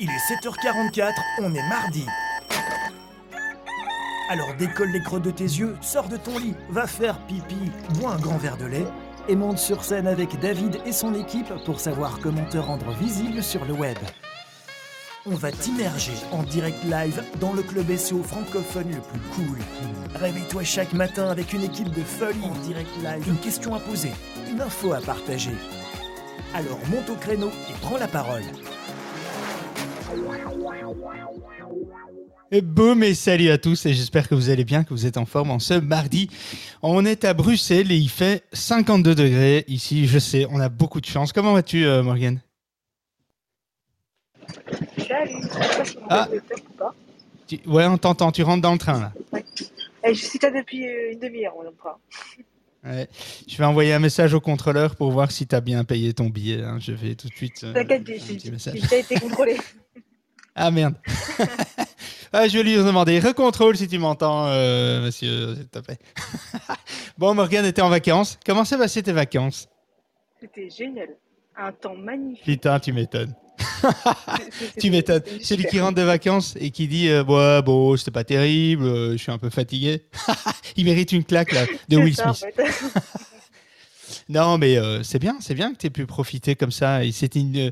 Il est 7h44, on est mardi. Alors décolle les creux de tes yeux, sors de ton lit, va faire pipi, bois un grand verre de lait et monte sur scène avec David et son équipe pour savoir comment te rendre visible sur le web. On va t'immerger en direct live dans le club SEO francophone le plus cool. Réveille-toi chaque matin avec une équipe de folie en direct live, une question à poser, une info à partager. Alors monte au créneau et prends la parole. Et boum et salut à tous et j'espère que vous allez bien, que vous êtes en forme en ce mardi. On est à Bruxelles et il fait 52 degrés ici, je sais, on a beaucoup de chance. Comment vas-tu euh, Morgane? Salut, je sais pas si on Ah. ou pas. Tu- Ouais, on t'entend, tu rentres dans le train là. Eh, je suis là depuis euh, une demi-heure, on pas. Ouais. Je vais envoyer un message au contrôleur pour voir si tu as bien payé ton billet. hein. Je vais tout de suite. euh, T'inquiète, j'ai déjà été contrôlé. Ah merde. ah, je vais lui demander. Recontrôle si tu m'entends, euh, monsieur, s'il te plaît. bon, Morgane était en vacances. Comment s'est passé tes vacances? C'était génial. Un temps magnifique. Putain, tu m'étonnes. Tu m'étonnes. Celui qui rentre de vacances et qui dit euh, Ouais, bon, c'était pas terrible, euh, je suis un peu fatigué. Il mérite une claque là, de Will ça, en Smith. fait. Non, mais euh, c'est bien, c'est bien que tu aies pu profiter comme ça. Et c'était une, euh,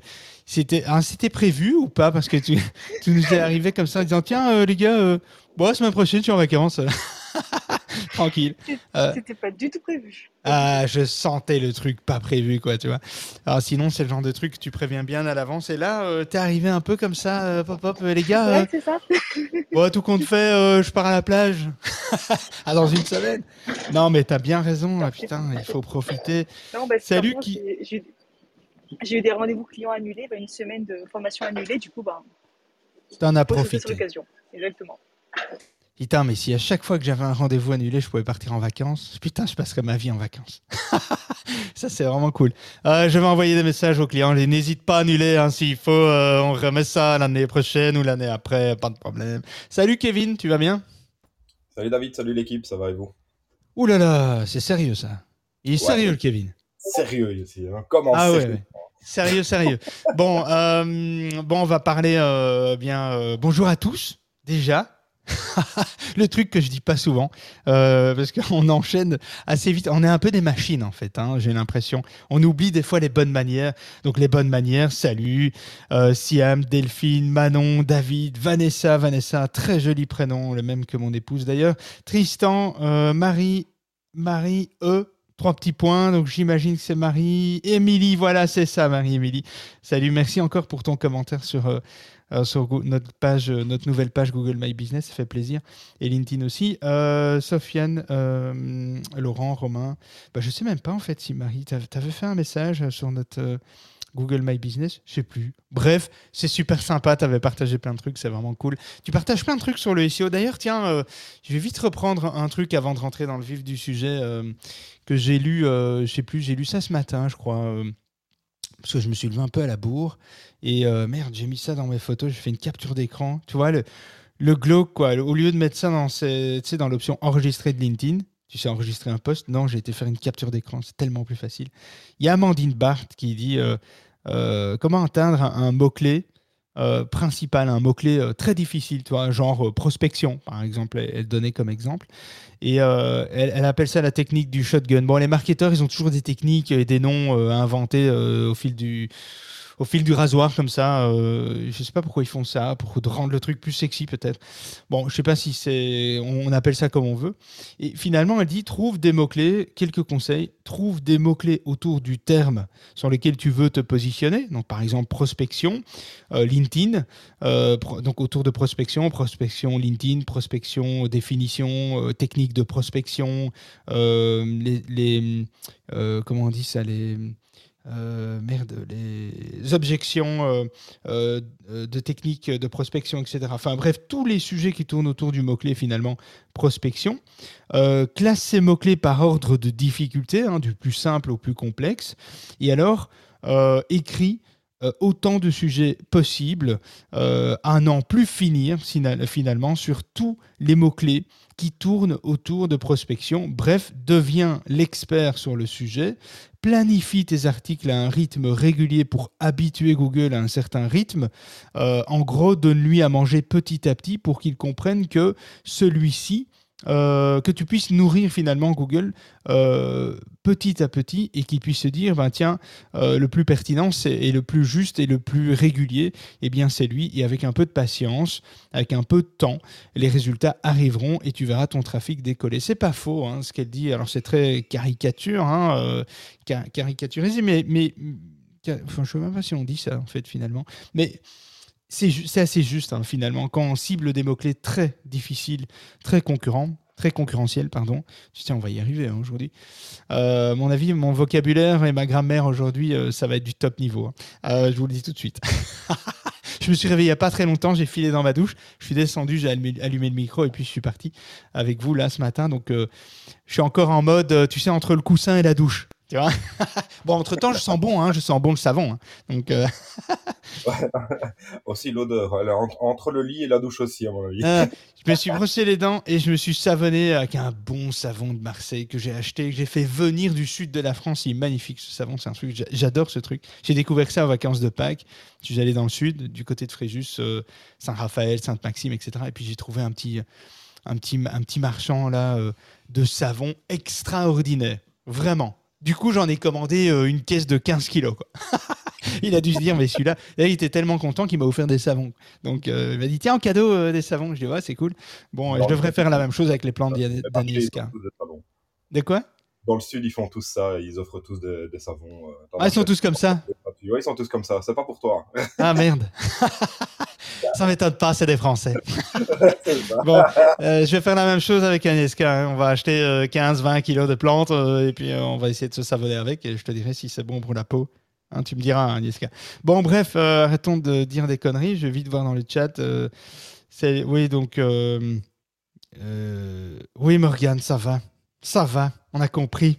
c'était, hein, c'était prévu ou pas? Parce que tu, tu nous es arrivé comme ça en disant Tiens, euh, les gars, euh, bon, la semaine prochaine, je suis en vacances. Tranquille. Euh. C'était pas du tout prévu. Ah, je sentais le truc pas prévu, quoi, tu vois. Alors sinon, c'est le genre de truc que tu préviens bien à l'avance. Et là, euh, t'es arrivé un peu comme ça, pop, pop, les gars. Ouais, c'est ça. Bon, tout compte fait, je pars à la plage. ah, dans une semaine. Non, mais t'as bien raison. ah, putain, il faut profiter. Non, bah, Salut, qui- j'ai- eu- des rendez-vous clients annulés, bah, une semaine de formation annulée, du coup, bah, T'en as faut sauter sur profité. l'occasion. Exactement. Putain, mais si à chaque fois que j'avais un rendez-vous annulé, je pouvais partir en vacances, putain, je passerais ma vie en vacances. Ça, c'est vraiment cool. Euh, je vais envoyer des messages aux clients. N'hésite pas à annuler hein, s'il faut. euh, on remet ça l'année prochaine ou l'année après, pas de problème. Salut Kevin, tu vas bien? Salut David, salut l'équipe, ça va et vous? Ouh là là, c'est sérieux ça. Il est Ouais. sérieux le Kevin. Sérieux ici, hein comment Ah ouais, sérieux ouais. Sérieux, sérieux. bon, euh, bon, on va parler euh, bien. euh, bonjour à tous, déjà. le truc que je dis pas souvent, parce qu'on enchaîne assez vite. On est un peu des machines en fait, hein, j'ai l'impression. On oublie des fois les bonnes manières. Donc les bonnes manières, salut, Siam, Delphine, Manon, David, Vanessa, Vanessa, très joli prénom, le même que mon épouse d'ailleurs. Tristan, Marie, Marie, E. Trois petits points, donc j'imagine que c'est Marie. Émilie, voilà, c'est ça, Marie-Émilie. Salut, merci encore pour ton commentaire sur, euh, euh, euh, notre nouvelle page Google My Business, ça fait plaisir. Et LinkedIn aussi. Sofiane, Laurent, Romain. Bah, je sais même pas en fait si Marie, t'avais avais fait un message sur notre Google My Business, je sais plus. Bref, c'est super sympa, tu avais partagé plein de trucs, c'est vraiment cool. Tu partages plein de trucs sur le SEO. D'ailleurs, tiens, euh, je vais vite reprendre un truc avant de rentrer dans le vif du sujet euh, que j'ai lu, euh, je sais plus, j'ai lu ça ce matin, je crois. euh, parce que je me suis levé un peu à la bourre. Et merde, j'ai mis ça dans mes photos, j'ai fait une capture d'écran. Tu vois, le, le glauque, quoi. Au lieu de mettre ça dans, ces- dans l'option enregistrer de LinkedIn, tu sais, enregistrer un post, non, j'ai été faire une capture d'écran, c'est tellement plus facile. Il y a Amandine Barthes qui dit euh, euh, comment atteindre un, mot-clé euh, principal, un mot-clé très difficile, tu vois, genre prospection, par exemple, elle, donnait comme exemple. Et elle, elle appelle ça la technique du shotgun. Bon, les marketeurs, ils ont toujours des techniques et des noms inventés au fil du au fil du rasoir comme ça. Euh, je sais pas pourquoi ils font ça, pour rendre le truc plus sexy peut-être. Bon, je sais pas si c'est, on appelle ça comme on veut. Et finalement, elle dit trouve des mots clés, quelques conseils. Trouve des mots clés autour du terme sur lequel tu veux te positionner. Donc par exemple prospection, euh, LinkedIn. Euh, donc autour de prospection, prospection LinkedIn, prospection définition, euh, technique de prospection, les, les, comment on dit ça, les euh, merde, les objections euh, euh, de techniques de prospection, etc. Enfin bref, tous les sujets qui tournent autour du mot-clé finalement prospection. Classe ces mots-clés par ordre de difficulté, hein, du plus simple au plus complexe. Et alors, écrit euh, autant de sujets possibles euh, à n'en plus finir finalement sur tous les mots-clés qui tournent autour de prospection. Bref, deviens l'expert sur le sujet, planifie tes articles à un rythme régulier pour habituer Google à un certain rythme. Euh, en gros, donne-lui à manger petit à petit pour qu'il comprenne que celui-ci euh, que tu puisses nourrir finalement Google euh, petit à petit et qu'il puisse se dire ben tiens euh, le plus pertinent et le plus juste et le plus régulier eh bien c'est lui. Et avec un peu de patience avec un peu de temps les résultats arriveront et tu verras ton trafic décoller. C'est pas faux hein, ce qu'elle dit. Alors c'est très caricature hein, caricaturisé mais mais enfin, je sais même pas si on dit ça en fait finalement. Mais c'est assez juste hein, finalement. Quand on cible des mots-clés très difficiles, très concurrents, très concurrentiels, pardon. Tiens, on va y arriver hein, aujourd'hui. Euh, mon avis, mon vocabulaire et ma grammaire aujourd'hui, euh, ça va être du top niveau. Hein. Euh, je vous le dis tout de suite. je me suis réveillé il n'y a pas très longtemps, j'ai filé dans ma douche, je suis descendu, j'ai allumé, le micro et puis je suis parti avec vous là ce matin. Donc je suis encore en mode, tu sais, entre le coussin et la douche. Tu vois? Bon, entre-temps, je sens bon, hein, je sens bon le savon. Hein. Donc, euh, aussi l'odeur, entre le lit et la douche aussi, à mon avis. Euh, je me suis brossé les dents et je me suis savonné avec un bon savon de Marseille que j'ai acheté, que j'ai fait venir du sud de la France. Il est magnifique ce savon, c'est un truc, j'adore ce truc. J'ai découvert ça aux vacances de Pâques. Je suis allé dans le sud, du côté de Fréjus, euh, Saint-Raphaël, Sainte-Maxime, etc. Et puis j'ai trouvé un petit, un, petit, un petit marchand là de savon extraordinaire. Vraiment. Du coup, j'en ai commandé euh, une caisse de 15 kilos. il a dû se dire, mais celui-là, il était tellement content qu'il m'a offert des savons. Donc, euh, il m'a dit, tiens, en cadeau, euh, des savons. Je dis, ouais, c'est cool. Bon, je devrais faire la même chose avec les plantes d'Aniesca. De quoi? Dans le sud, ils font tous ça. Ils offrent tous des, savons. ah, ils sont tous comme ça Oui, ils sont tous comme ça. C'est pas pour toi. ah, merde. Ça m'étonne pas, c'est des Français. bon, euh, je vais faire la même chose avec Agnieszka. Hein. On va acheter 15-20 euh, kilos de plantes euh, et puis on va essayer de se savonner avec et je te dirai si c'est bon pour la peau. Hein, tu me diras, hein, Agnieszka. Bon, bref, arrêtons de dire des conneries. Je vais vite voir dans le chat. oui, donc. oui, Morgane, ça va. Ça va, on a compris.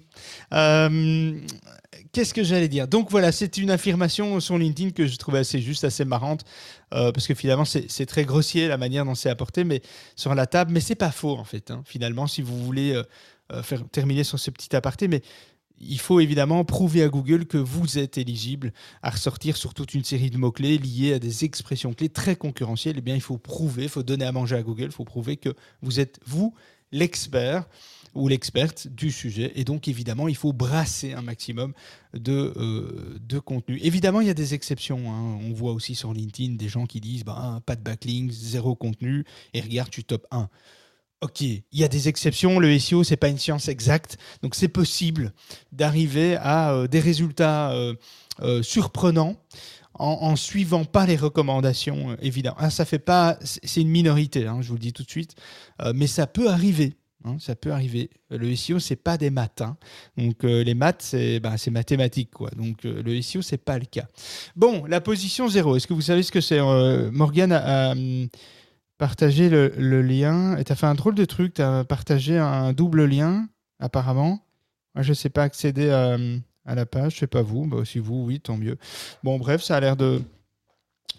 Qu'est-ce que j'allais dire? Donc voilà, c'est une affirmation sur LinkedIn que je trouvais assez juste, assez marrante, euh, parce que finalement c'est très grossier la manière dont c'est apporté, mais sur la table, mais c'est pas faux en fait. Hein. finalement, si vous voulez euh, euh, faire terminer sur ce petit aparté, mais il faut évidemment prouver à Google que vous êtes éligible à ressortir sur toute une série de mots-clés liés à des expressions clés très concurrentielles. Eh bien, il faut prouver, il faut donner à manger à Google, il faut prouver que vous êtes, vous, l'expert ou l'experte du sujet. Et donc, évidemment, il faut brasser un maximum de, euh, de contenu. Évidemment, il y a des exceptions. Hein. On voit aussi sur LinkedIn des gens qui disent bah, pas de backlinks, zéro contenu, et regarde, tu top 1. Ok, il y a des exceptions. Le SEO, c'est pas une science exacte, donc c'est possible d'arriver à euh, des résultats euh, surprenants en, suivant pas les recommandations évidemment. Ah, ça fait pas, c'est une minorité, hein, je vous le dis tout de suite, mais ça peut arriver. Hein, ça peut arriver. Le SEO, c'est pas des maths. Hein. Donc euh, les maths, c'est bah, mathématique. Quoi. Donc euh, le SEO, c'est pas le cas. Bon, la position 0. Est-ce que vous savez ce que c'est euh, Morgane a, hum, partagé le, lien. Et tu as fait un drôle de truc. Tu as partagé un double lien, apparemment. Moi, je sais pas accéder à, hum, la page. Je sais pas vous. Bah, si vous, oui, tant mieux. Bon, bref, ça a l'air de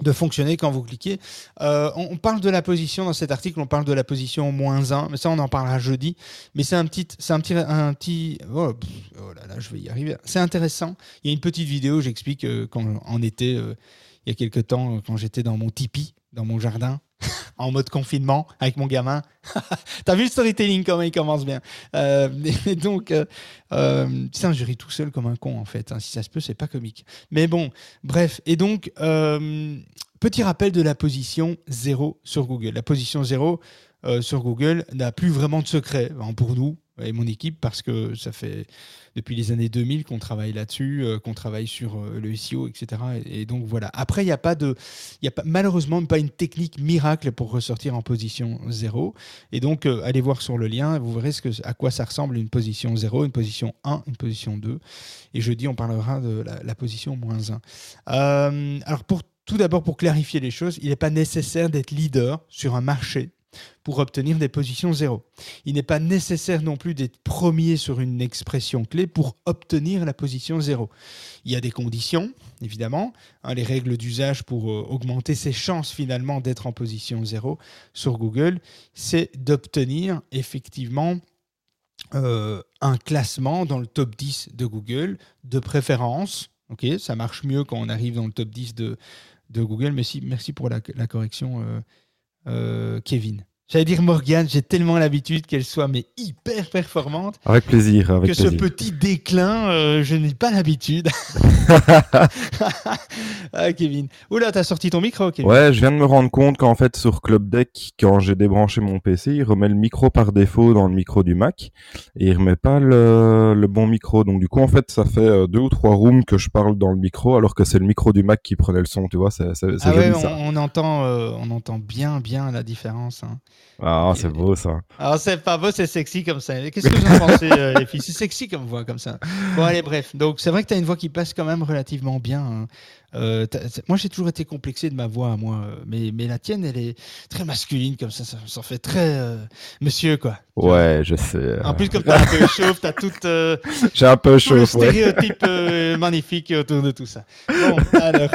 de fonctionner quand vous cliquez. Euh, on, parle de la position dans cet article, on parle de la position moins 1, mais ça on en parlera jeudi. Mais c'est un petit, c'est un petit, un petit, oh, oh, là là, je vais y arriver. C'est intéressant. Il y a une petite vidéo, j'explique euh, quand en été, euh, il y a quelques temps, quand j'étais dans mon tipi, dans mon jardin, en mode confinement avec mon gamin. T'as vu le storytelling comment il commence bien. Euh, et donc, euh, euh, tiens, je ris tout seul comme un con en fait. Hein. Si ça se peut, c'est pas comique. Mais bon, bref. Et donc, petit rappel de la position 0 sur Google. La position 0 sur Google n'a plus vraiment de secret hein, pour nous et mon équipe parce que ça fait depuis les années 2000 qu'on travaille là-dessus, euh, qu'on travaille sur euh, le SEO, etc. Et, donc voilà. Après, il n'y a pas de, il y a pas, malheureusement pas une technique miracle pour ressortir en position 0. Et donc, euh, allez voir sur le lien, vous verrez ce que, à quoi ça ressemble une position 0, une position 1, une position 2. Et jeudi, on parlera de la, position moins 1. alors, pour, tout d'abord, pour clarifier les choses, il n'est pas nécessaire d'être leader sur un marché pour obtenir des positions zéro. Il n'est pas nécessaire non plus d'être premier sur une expression clé pour obtenir la position zéro. Il y a des conditions, évidemment, hein, les règles d'usage pour euh, augmenter ses chances finalement d'être en position zéro sur Google, c'est d'obtenir effectivement euh, un classement dans le top 10 de Google, de préférence. Ça marche mieux quand on arrive dans le top 10 de, Google. Merci, merci pour la, correction, euh, Kevin. J'allais dire Morgane, j'ai tellement l'habitude qu'elle soit mais hyper performante. Avec plaisir, avec que ce petit déclin, euh, je n'ai pas l'habitude. ah, Kevin. Oula, t'as sorti ton micro, Kevin. Ouais, je viens de me rendre compte qu'en fait, sur Club Deck, quand j'ai débranché mon PC, il remet le micro par défaut dans le micro du Mac et il remet pas le, le bon micro. Donc, du coup, en fait, ça fait euh, deux ou trois rooms que je parle dans le micro alors que c'est le micro du Mac qui prenait le son, tu vois. C'est, ah ouais, on, entend, euh, on entend bien, bien la différence. Hein. Ah, c'est beau ça. Alors, c'est pas beau, c'est sexy comme ça. Qu'est-ce que vous en pensez, euh, les filles? C'est sexy comme voix, comme ça. Bon, allez, bref. Donc, c'est vrai que tu as une voix qui passe quand même relativement bien. Hein. Euh, moi, j'ai toujours été complexé de ma voix, moi. Mais, mais la tienne, elle est très masculine, comme ça. Ça, ça fait très euh, monsieur, quoi. Ouais, je sais. En plus, comme t'as un peu chauffe, t'as toute. j'ai un peu chauffe, le stéréotype magnifique autour de tout ça. Bon, alors,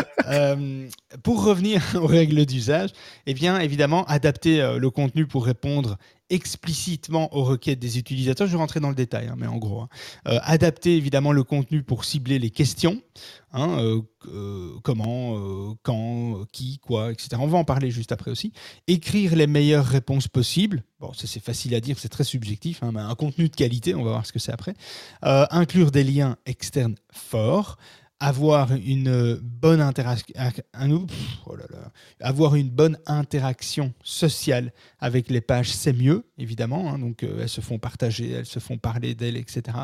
pour revenir aux règles d'usage, eh bien, évidemment, adapter le contenu pour répondre explicitement aux requêtes des utilisateurs. Je vais rentrer dans le détail, hein, mais en gros, hein. euh, adapter évidemment le contenu pour cibler les questions. Hein, euh, euh, comment, quand, qui, quoi, etc. On va en parler juste après aussi. Écrire les meilleures réponses possibles. Bon, c'est facile à dire, c'est très subjectif, mais un contenu de qualité, on va voir ce que c'est après. inclure des liens externes forts avoir une bonne interaction, oh avoir une bonne interaction sociale avec les pages, c'est mieux, évidemment. Hein. donc, euh, elles se font partager, elles se font parler d'elles, etc.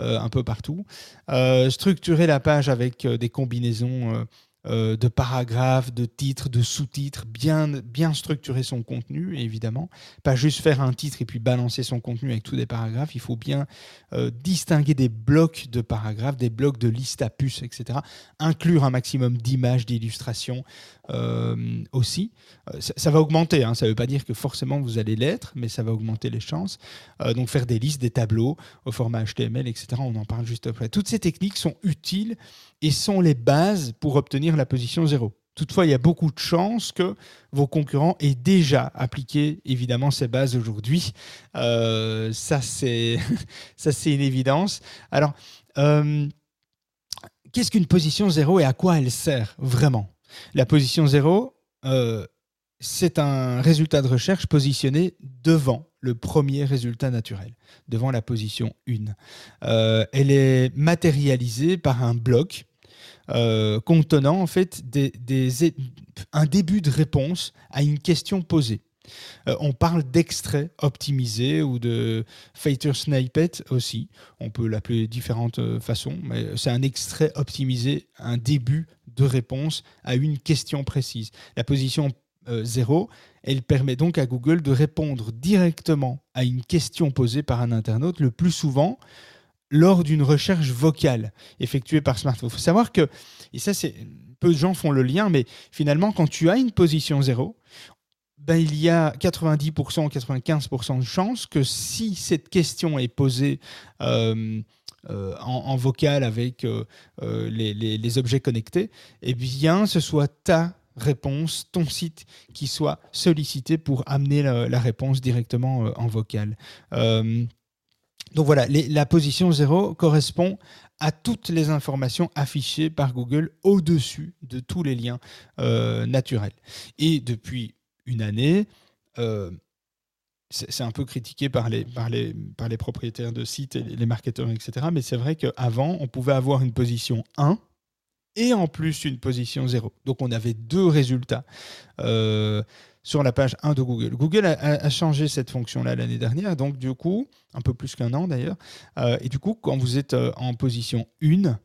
Euh, un peu partout. Euh, structurer la page avec des combinaisons euh, de paragraphes, de titres, de sous-titres, bien, bien structurer son contenu, évidemment. Pas juste faire un titre et puis balancer son contenu avec tous des paragraphes. Il faut bien euh, distinguer des blocs de paragraphes, des blocs de listes à puces, etc. Inclure un maximum d'images, d'illustrations euh, aussi. Ça, va augmenter, hein. ça ne veut pas dire que forcément vous allez l'être, mais ça va augmenter les chances. donc faire des listes, des tableaux au format HTML, etc. On en parle juste après. Toutes ces techniques sont utiles et sont les bases pour obtenir la position 0. Toutefois, il y a beaucoup de chances que vos concurrents aient déjà appliqué évidemment ces bases aujourd'hui. Euh, ça, c'est une évidence. Alors, euh, qu'est-ce qu'une position 0 et à quoi elle sert vraiment? La position 0, euh, c'est un résultat de recherche positionné devant le premier résultat naturel, devant la position 1. elle est matérialisée par un bloc euh, contenant en fait un début de réponse à une question posée. Euh, on parle d'extrait optimisé ou de feature snippet aussi. On peut l'appeler de différentes euh, façons, mais c'est un extrait optimisé, un début de réponse à une question précise. La position 0, elle permet donc à Google de répondre directement à une question posée par un internaute le plus souvent lors d'une recherche vocale effectuée par smartphone. Il faut savoir que, et ça c'est peu de gens font le lien, mais finalement quand tu as une position zéro, ben, il y a 90% ou 95% de chances que si cette question est posée euh, euh, en, vocal avec euh, les, objets connectés, eh bien ce soit ta réponse, ton site qui soit sollicité pour amener la, réponse directement en vocal. Donc voilà, la position 0 correspond à toutes les informations affichées par Google au-dessus de tous les liens euh, naturels. Et depuis une année, euh, c'est un peu critiqué par les, par, les, par les propriétaires de sites et les marketeurs, etc. Mais c'est vrai qu'avant, on pouvait avoir une position 1 et en plus une position 0. Donc on avait deux résultats. Euh, sur la page 1 de Google. Google a, changé cette fonction-là l'année dernière, donc du coup, un peu plus qu'un an d'ailleurs, euh, et du coup, quand vous êtes euh, en position 1,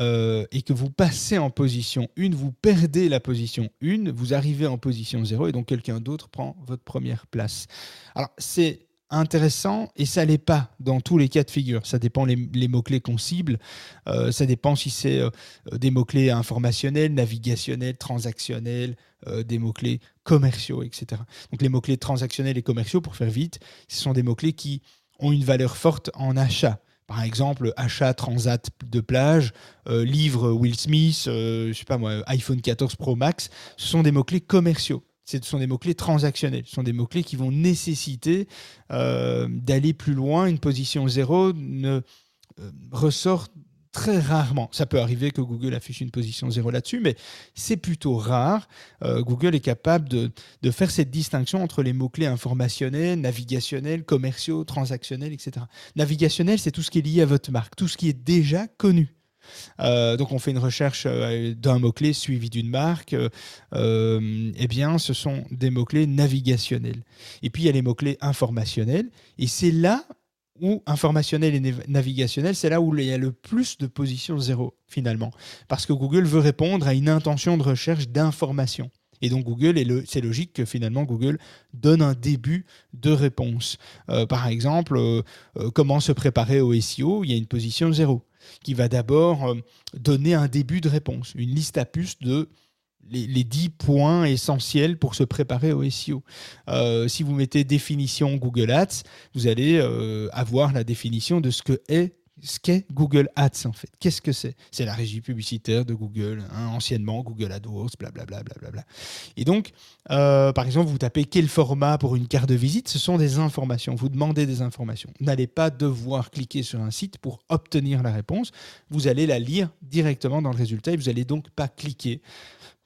euh, et que vous passez en position 1, vous perdez la position 1, vous arrivez en position 0 et donc quelqu'un d'autre prend votre première place. Alors c'est intéressant et ça l'est pas dans tous les cas de figure. Ça dépend les, mots-clés qu'on cible. Euh, ça dépend si c'est euh, des mots-clés informationnels, navigationnels, transactionnels, des mots-clés commerciaux, etc. Donc les mots-clés transactionnels et commerciaux, pour faire vite, ce sont des mots-clés qui ont une valeur forte en achat. Par exemple, achat transat de plage, livre Will Smith, je sais pas moi, iPhone 14 Pro Max, ce sont des mots-clés commerciaux ce sont des mots-clés transactionnels. Ce sont des mots-clés qui vont nécessiter euh, d'aller plus loin. Une position zéro ne euh, ressort très rarement. Ça peut arriver que Google affiche une position zéro là-dessus, mais c'est plutôt rare. Euh, Google est capable de, de, faire cette distinction entre les mots-clés informationnels, navigationnels, commerciaux, transactionnels, etc. Navigationnel, c'est tout ce qui est lié à votre marque, tout ce qui est déjà connu. Euh, donc on fait une recherche euh, d'un mot-clé suivi d'une marque. Eh bien, ce sont des mots-clés navigationnels. Et puis il y a les mots-clés informationnels. Et c'est là où informationnel et navigationnel, c'est là où il y a le plus de positions zéro finalement. Parce que Google veut répondre à une intention de recherche d'information. Et donc Google, c'est logique que finalement Google donne un début de réponse. par exemple, comment se préparer au SEO, il y a une position zéro qui va d'abord euh, donner un début de réponse, une liste à puces de les, les 10 points essentiels pour se préparer au SEO. Euh, si vous mettez définition Google Ads, vous allez euh, avoir la définition de ce que est ce qu'est Google Ads en fait. Qu'est-ce que c'est? C'est la régie publicitaire de Google, hein, anciennement Google AdWords, blablabla. Bla, bla, Et donc, euh, par exemple, vous tapez quel format pour une carte de visite, ce sont des informations. Vous demandez des informations. Vous n'allez pas devoir cliquer sur un site pour obtenir la réponse. Vous allez la lire directement dans le résultat et vous n'allez donc pas cliquer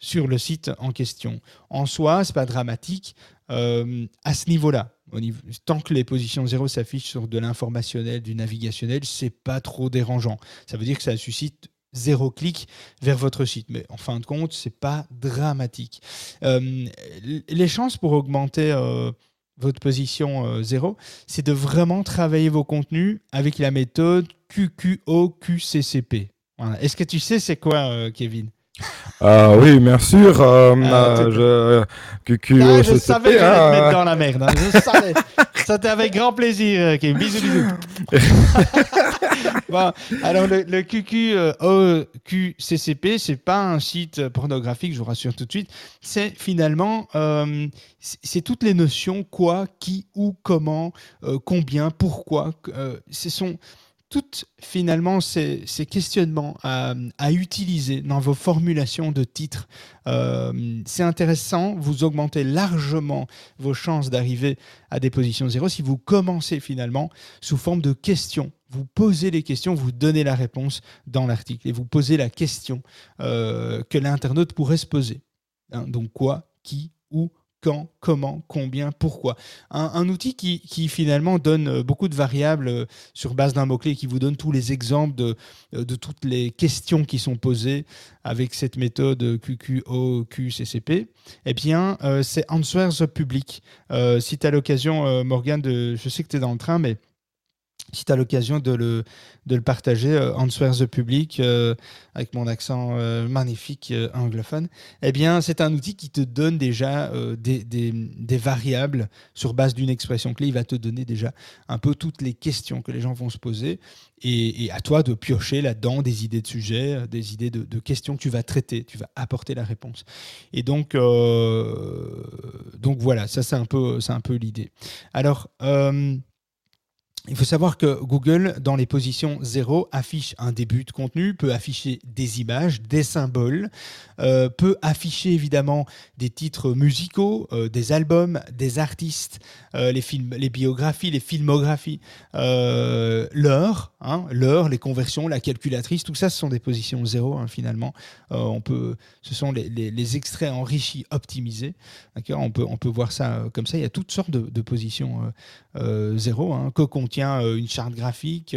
sur le site en question. En soi, ce n'est pas dramatique euh, à ce niveau-là tant que les positions 0 s'affichent sur de l'informationnel, du navigationnel, c'est pas trop dérangeant. Ça veut dire que ça suscite zéro clic vers votre site. Mais en fin de compte, c'est pas dramatique. Euh, les chances pour augmenter euh, votre position 0, euh, c'est de vraiment travailler vos contenus avec la méthode QQOQCCP. Est-ce que tu sais c'est quoi, Kevin? Ah oui, bien sûr. Euh, ah, euh, je, ah, je savais que j'allais te mettre dans la merde. Hein. Je savais. C'était avec grand plaisir. Euh, okay. Bisous, bisous. bon, alors le, le QQCCP, c'est pas un site pornographique, je vous rassure tout de suite. C'est finalement, c'est toutes les notions quoi, qui, où, comment, combien, pourquoi. ce sont toutes finalement ces, questionnements à, utiliser dans vos formulations de titres. Euh, c'est intéressant, vous augmentez largement vos chances d'arriver à des positions zéro si vous commencez finalement sous forme de questions. Vous posez les questions, vous donnez la réponse dans l'article et vous posez la question euh, que l'internaute pourrait se poser. Hein, donc quoi, qui, où, quand, comment, combien, pourquoi. Un, outil qui, finalement donne euh, beaucoup de variables euh, sur base d'un mot-clé, qui vous donne tous les exemples de, euh, de, toutes les questions qui sont posées avec cette méthode QQOQCCP, eh bien, c'est Answers Public. si tu as l'occasion, Morgane, de, je sais que tu es dans le train, mais si tu as l'occasion de le, de le partager, euh, Answers the Public, euh, avec mon accent euh, magnifique anglophone, eh bien, c'est un outil qui te donne déjà des, des, des, variables sur base d'une expression clé. Il va te donner déjà un peu toutes les questions que les gens vont se poser et, à toi de piocher là-dedans des idées de sujets, des idées de, de, questions que tu vas traiter, tu vas apporter la réponse. Et donc, donc voilà, ça c'est un peu, un peu l'idée. Alors, il faut savoir que Google, dans les positions 0, affiche un début de contenu, peut afficher des images, des symboles, euh, peut afficher évidemment des titres musicaux, euh, des albums, des artistes, euh, les, films, les biographies, les filmographies, l'heure, hein, l'heure, les conversions, la calculatrice, tout ça, ce sont des positions 0 hein, finalement. on peut, ce sont les, extraits enrichis, optimisés. On peut, on peut voir ça comme ça. Il y a toutes sortes de, positions 0 hein, que contient une charte graphique,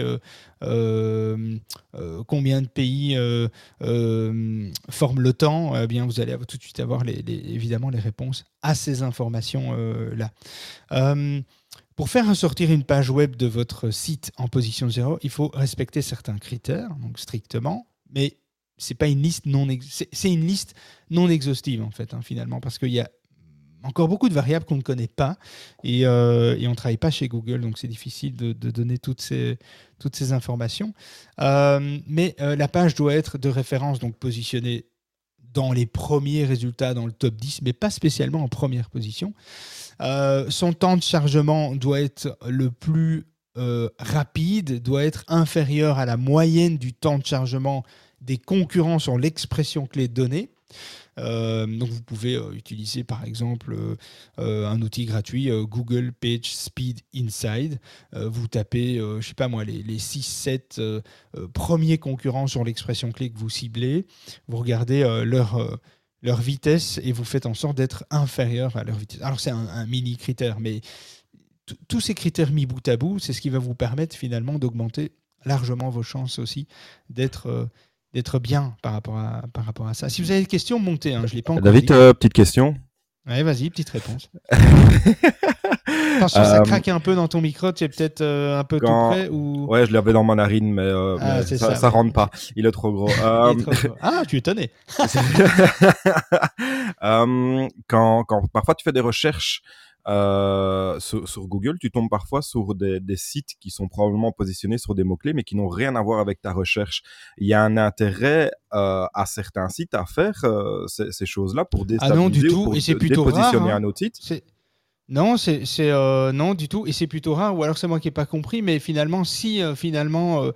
combien de pays forment l'OTAN, eh bien vous allez tout de suite avoir évidemment les réponses à ces informations-là. pour faire ressortir une page web de votre site en position 0, il faut respecter certains critères, donc strictement, mais c'est pas une liste non c'est une liste non exhaustive en fait hein, finalement parce qu'il y a encore beaucoup de variables qu'on ne connaît pas et, euh, on ne travaille pas chez Google, donc c'est difficile de, donner toutes ces, informations. Euh, mais euh, la page doit être de référence, donc positionnée dans les premiers résultats dans le top 10, mais pas spécialement en première position. Son temps de chargement doit être le plus rapide, doit être inférieur à la moyenne du temps de chargement des concurrents sur l'expression clé donnée. Euh, donc vous pouvez euh, utiliser par exemple euh, un outil gratuit Google Page Speed Inside. Vous tapez, euh, je sais pas moi, les, les 6-7 euh, euh, premiers concurrents sur l'expression clé que vous ciblez. Vous regardez leur, vitesse et vous faites en sorte d'être inférieur à leur vitesse. Alors c'est un, mini critère, mais tous ces critères mis bout à bout, c'est ce qui va vous permettre finalement d'augmenter largement vos chances aussi d'être d'être bien par rapport, à, par rapport à ça. Si vous avez des questions, montez. Hein, je l'ai pas encore David, euh, petite question. Ouais, vas-y, petite réponse. Attention, ça Euh, craque un peu dans ton micro, tu es peut-être euh, un peu quand- tout près ou... Ouais, je l'avais dans ma narine, mais, euh, Ah, mais ça, ça, ça rentre pas. Il est trop gros. Est trop. Ah, tu es étonné. Quand, quand parfois tu fais des recherches euh, sur, sur Google, tu tombes parfois sur des, des sites qui sont probablement positionnés sur des mots-clés, mais qui n'ont rien à voir avec ta recherche. Il y a un intérêt euh, à certains sites à faire euh, ces, ces choses-là pour Ah non, du déstabiliser ou tout, pour et c'est plutôt dépositionner rare, hein. un autre site. Non, c'est non du tout, et c'est plutôt rare. Ou alors c'est moi qui n'ai pas compris, mais finalement, si finalement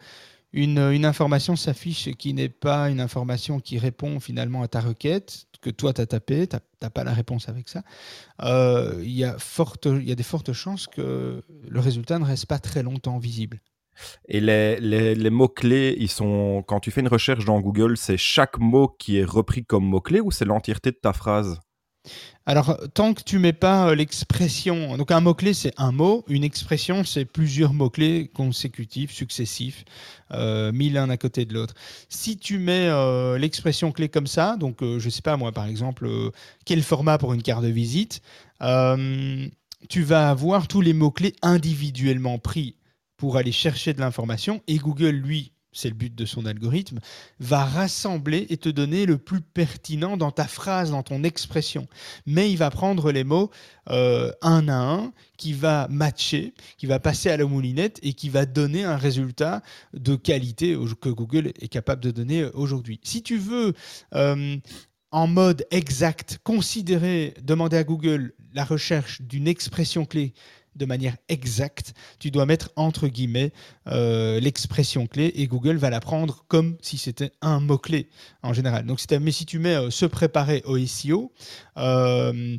une, une information s'affiche qui n'est pas une information qui répond finalement à ta requête que toi tu as tapé, tu n'as pas la réponse avec ça, euh, il y, a y a des fortes chances que le résultat ne reste pas très longtemps visible. Et les, les, les mots-clés, ils sont quand tu fais une recherche dans Google, c'est chaque mot qui est repris comme mot-clé ou c'est l'entièreté de ta phrase? Alors, tant que tu mets pas euh, l'expression, donc un mot-clé c'est un mot, une expression c'est plusieurs mots-clés consécutifs, successifs, euh, mis l'un à côté de l'autre. Si tu mets euh, l'expression clé comme ça, donc euh, je sais pas moi par exemple, quel format pour une carte de visite, tu vas avoir tous les mots-clés individuellement pris pour aller chercher de l'information et Google, lui, c'est le but de son algorithme, va rassembler et te donner le plus pertinent dans ta phrase, dans ton expression. Mais il va prendre les mots euh, un à un, qui va matcher, qui va passer à la moulinette et qui va donner un résultat de qualité que Google est capable de donner aujourd'hui. Si tu veux, euh, en mode exact, considérer, demander à Google la recherche d'une expression clé de manière exacte, tu dois mettre entre guillemets euh, l'expression clé et Google va la prendre comme si c'était un mot-clé en général. Donc, mais si tu mets euh, se préparer au SEO, euh,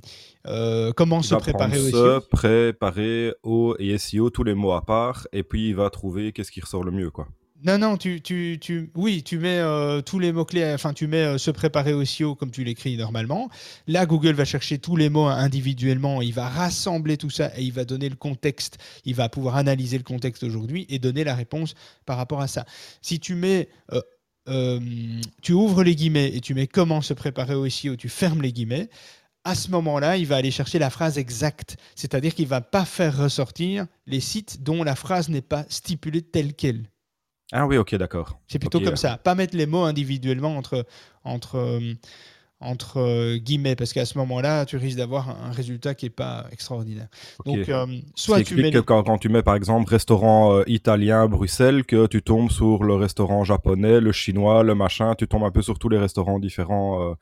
comment Il se préparer au SEO se, préparer, au et SEO, tous les mots à part, et puis il va trouver qu'est-ce qui ressort le mieux, quoi. Non, non, tu, tu, tu, oui, tu mets euh, tous les mots-clés, enfin, tu mets euh, se préparer au SEO comme tu l'écris normalement. Là, Google va chercher tous les mots individuellement, il va rassembler tout ça et il va donner le contexte, il va pouvoir analyser le contexte aujourd'hui et donner la réponse par rapport à ça. Si tu mets, euh, tu ouvres les guillemets et tu mets comment se préparer au SEO, tu fermes les guillemets, à ce moment-là, il va aller chercher la phrase exacte, c'est-à-dire qu'il va pas faire ressortir les sites dont la phrase n'est pas stipulée telle qu'elle. Ah oui, ok, d'accord. C'est plutôt comme ça. Pas mettre les mots individuellement entre, entre, euh, entre euh, guillemets, parce qu'à ce moment-là, tu risques d'avoir un résultat qui n'est pas extraordinaire. Donc, euh, soit tu mets. que quand, quand tu mets par exemple restaurant euh, italien Bruxelles, que tu tombes sur le restaurant japonais, le chinois, le machin, tu tombes un peu sur tous les restaurants différents. euh,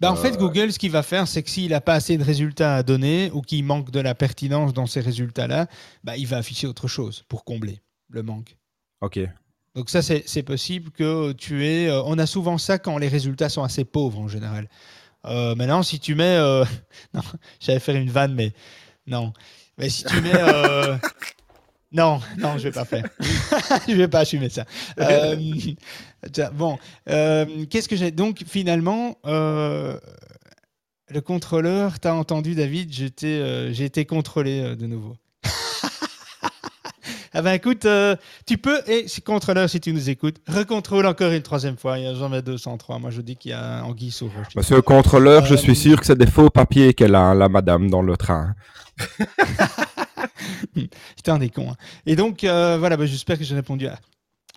Bah, en euh, fait, Google, ce qu'il va faire, c'est que s'il n'a pas assez de résultats à donner ou qu'il manque de la pertinence dans ces résultats-là, bah, il va afficher autre chose pour combler le manque. Ok. Donc ça, c'est possible que tu aies... euh, on a souvent ça quand les résultats sont assez pauvres en général. Euh, maintenant, si tu mets... euh, non, j'allais faire une vanne, mais non. Mais si tu mets... Non, non, je vais pas faire. je vais pas assumer ça. Tiens, bon, qu'est-ce que j'ai... Donc, finalement, le contrôleur, t'as entendu, David, j'ai été contrôlé de nouveau. Ah ben écoute, euh, tu peux, et si contrôleur, si tu nous écoutes, recontrôle encore une troisième fois. Il y a jamais 203. Moi, je dis qu'il y a Anguille sous roche. Monsieur le contrôleur, je Euh, suis sûr que c'est des faux papiers qu'elle a, hein, la madame, dans le train. C'était un des cons. hein. Et donc, euh, voilà, bah, j'espère que j'ai répondu à,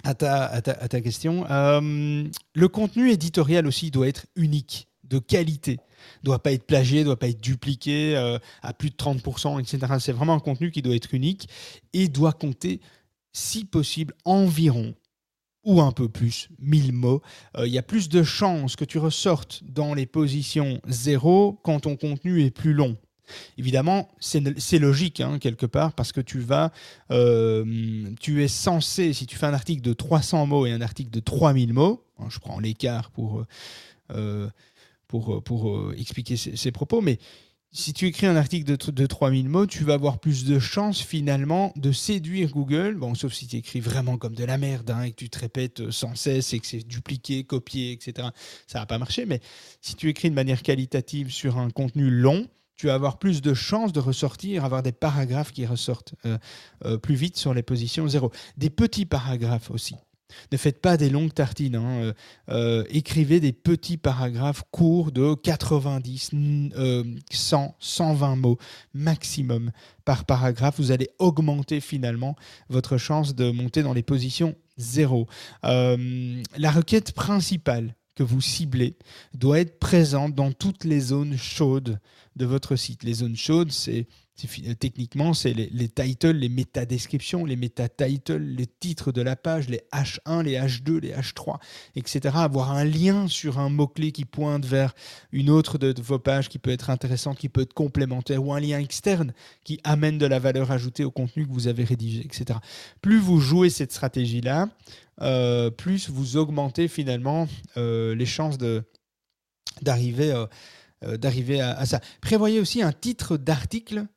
à ta, à ta- à ta question. Le contenu éditorial aussi doit être unique de qualité. Doit pas être plagié, doit pas être dupliqué euh, à plus de 30%, etc. C'est vraiment un contenu qui doit être unique et doit compter, si possible, environ ou un peu plus, 1000 mots. Euh, il y a plus de chances que tu ressortes dans les positions 0 quand ton contenu est plus long. Évidemment, c'est logique hein, quelque part parce que tu vas, euh, tu es censé, si tu fais un article de 300 mots et un article de 3000 mots, hein, je prends l'écart pour, pour, pour expliquer ces, propos, mais si tu écris un article de, de 3000 mots, tu vas avoir plus de chances finalement de séduire Google, bon, sauf si tu écris vraiment comme de la merde hein, et que tu te répètes sans cesse et que c'est dupliqué, copié, etc. Ça va pas marcher, mais si tu écris de manière qualitative sur un contenu long, tu vas avoir plus de chances de ressortir, avoir des paragraphes qui ressortent euh, euh, plus vite sur les positions zéro. Des petits paragraphes aussi. Ne faites pas des longues tartines. Hein. Euh, écrivez des petits paragraphes courts de 90, 100, 120 mots maximum par paragraphe. Vous allez augmenter finalement votre chance de monter dans les positions zéro. la requête principale que vous ciblez doit être présente dans toutes les zones chaudes de votre site. Les zones chaudes, c'est techniquement, c'est les, titles, les métadescriptions, les méta-titles, les titres de la page, les H1, les H2, les H3, etc. Avoir un lien sur un mot-clé qui pointe vers une autre de, vos pages qui peut être intéressante, qui peut être complémentaire, ou un lien externe qui amène de la valeur ajoutée au contenu que vous avez rédigé, etc. Plus vous jouez cette stratégie-là, euh, plus vous augmentez finalement euh, les chances d'arriver euh, d'arriver à, ça. Prévoyez aussi un titre d'article,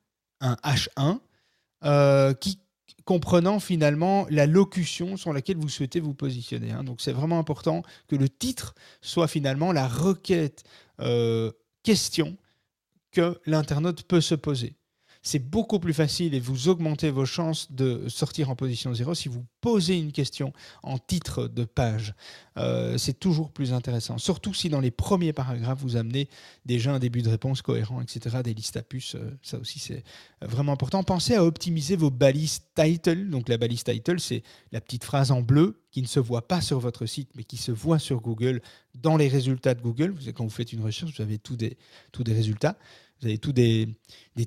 un H1, qui comprenant finalement la locution sur laquelle vous souhaitez vous positionner. Hein. Donc c'est vraiment important que le titre soit finalement la requête question que l'internaute peut se poser c'est beaucoup plus facile et vous augmentez vos chances de sortir en position zéro si vous posez une question en titre de page. Euh, c'est toujours plus intéressant. Surtout si dans les premiers paragraphes, vous amenez déjà un début de réponse cohérent, etc., des listes à puces. Euh, ça aussi, c'est vraiment important. Pensez à optimiser vos balises title. Donc la balise title, c'est la petite phrase en bleu qui ne se voit pas sur votre site, mais qui se voit sur Google dans les résultats de Google. Quand vous faites une recherche, vous avez tous des, tous des résultats. Vous avez tous des,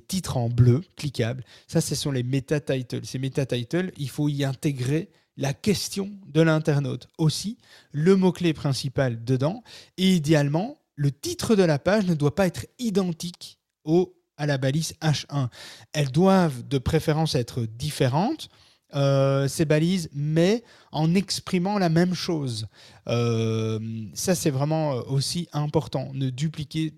titres en bleu cliquables. Ça, ce sont les meta-titles. Ces meta-titles, il faut y intégrer la question de l'internaute aussi, le mot-clé principal dedans, et idéalement, le titre de la page ne doit pas être identique au, à la balise H1. Elles doivent de préférence être différentes, euh, ces balises, mais en exprimant la même chose. Euh, ça, c'est vraiment aussi important. Ne dupliquer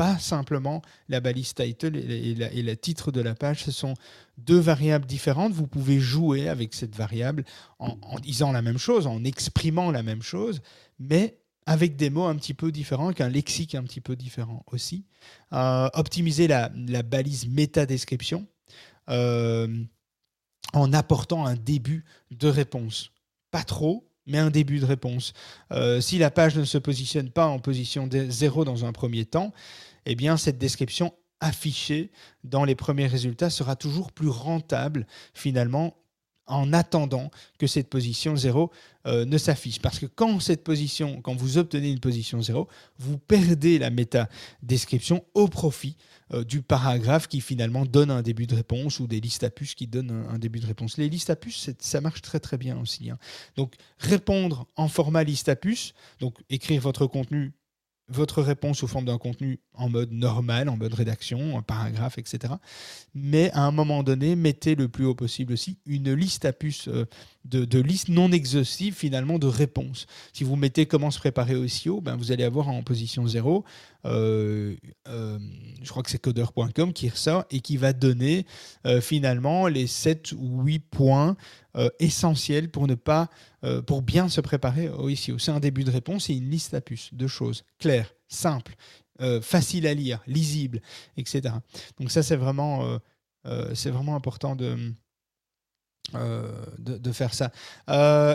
pas simplement la balise title et, le titre de la page. Ce sont deux variables différentes. Vous pouvez jouer avec cette variable en, disant la même chose, en exprimant la même chose, mais avec des mots un petit peu différents, avec un lexique un petit peu différent aussi. Euh, optimiser la, balise méta-description euh, en apportant un début de réponse. Pas trop, mais un début de réponse. Euh, si la page ne se positionne pas en position 0 dans un premier temps, eh bien, cette description affichée dans les premiers résultats sera toujours plus rentable finalement en attendant que cette position 0 euh, ne s'affiche. Parce que quand cette position, quand vous obtenez une position 0, vous perdez la méta-description au profit euh, du paragraphe qui finalement donne un début de réponse ou des listes à puces qui donnent un, début de réponse. Les listes à puces, ça marche très très bien aussi. Hein. Donc répondre en format liste à puces, donc écrire votre contenu votre réponse sous forme d'un contenu en mode normal, en mode rédaction, un paragraphe, etc. Mais à un moment donné, mettez le plus haut possible aussi une liste à puces euh, de, listes non exhaustives finalement de réponses. Si vous mettez comment se préparer au SEO, ben vous allez avoir en position 0, euh, euh, je crois que c'est codeur.com qui ressort et qui va donner finalement les 7 ou 8 points essentiels pour ne pas pour bien se préparer au SEO. C'est un début de réponse et une liste à puces de choses claires, simples euh, facile à lire, lisible, etc. Donc ça, c'est vraiment, euh, euh, c'est vraiment important de, de, faire ça.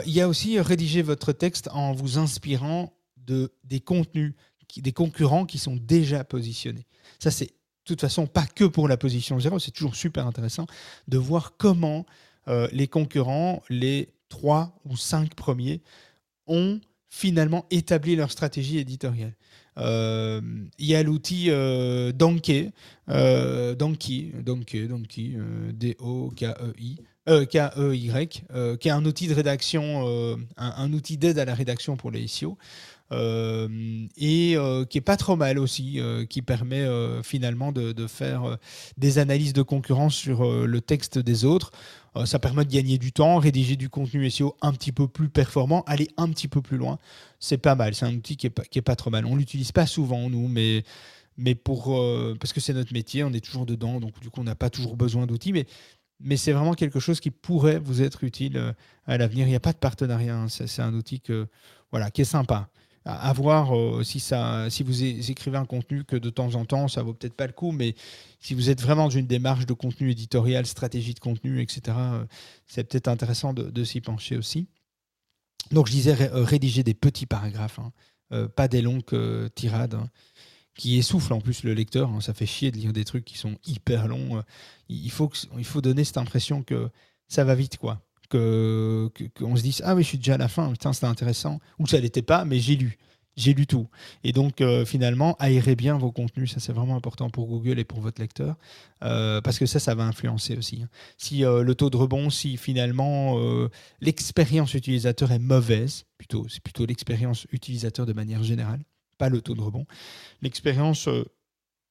il y a aussi rédiger votre texte en vous inspirant de, des contenus, des concurrents qui sont déjà positionnés. Ça, c'est de toute façon pas que pour la position zéro, c'est toujours super intéressant de voir comment les concurrents, les trois ou cinq premiers, ont finalement établi leur stratégie éditoriale. Euh, il y a l'outil euh, Donkey, euh, Donkey, Donkey, Donkey, euh, D-O-K-E-I. Euh, K-E-Y, euh, qui est un outil de rédaction, euh, un, outil d'aide à la rédaction pour les SEO, euh, et euh, qui est pas trop mal aussi, qui permet finalement de, de faire des analyses de concurrence sur le texte des autres. Ça permet de gagner du temps, rédiger du contenu SEO un petit peu plus performant, aller un petit peu plus loin. C'est pas mal. C'est un outil qui est pas, qui est pas trop mal. On l'utilise pas souvent nous, mais mais pour parce que c'est notre métier, on est toujours dedans, donc du coup on n'a pas toujours besoin d'outils, mais mais c'est vraiment quelque chose qui pourrait vous être utile euh, à l'avenir. Il n'y a pas de partenariat, hein. c'est un outil qui est sympa. À, voir euh, si vous écrivez un contenu que de temps en temps ça vaut peut-être pas le coup, mais si vous êtes vraiment dans une démarche de contenu éditorial, stratégie de contenu, etc., euh, c'est peut-être intéressant de, s'y pencher aussi. Donc je disais ré- rédiger des petits paragraphes, hein, pas des longues tirades. hein qui essouffle en plus le lecteur. hein. Ça fait chier de lire des trucs qui sont hyper longs. Il faut, il faut donner cette impression que ça va vite, quoi. Que, que- qu'on se dise ah oui, je suis déjà à la fin. Putain, c'était intéressant. Ou ça l'était pas, mais j'ai lu. J'ai lu tout. Et donc, euh, finalement, aérez bien vos contenus. Ça, c'est vraiment important pour Google et pour votre lecteur. Euh, parce que ça, ça va influencer aussi. hein. Si euh, le taux de rebond, si finalement l'expérience utilisateur est mauvaise, plutôt, c'est plutôt l'expérience utilisateur de manière générale, pas le taux de rebond. L'expérience euh,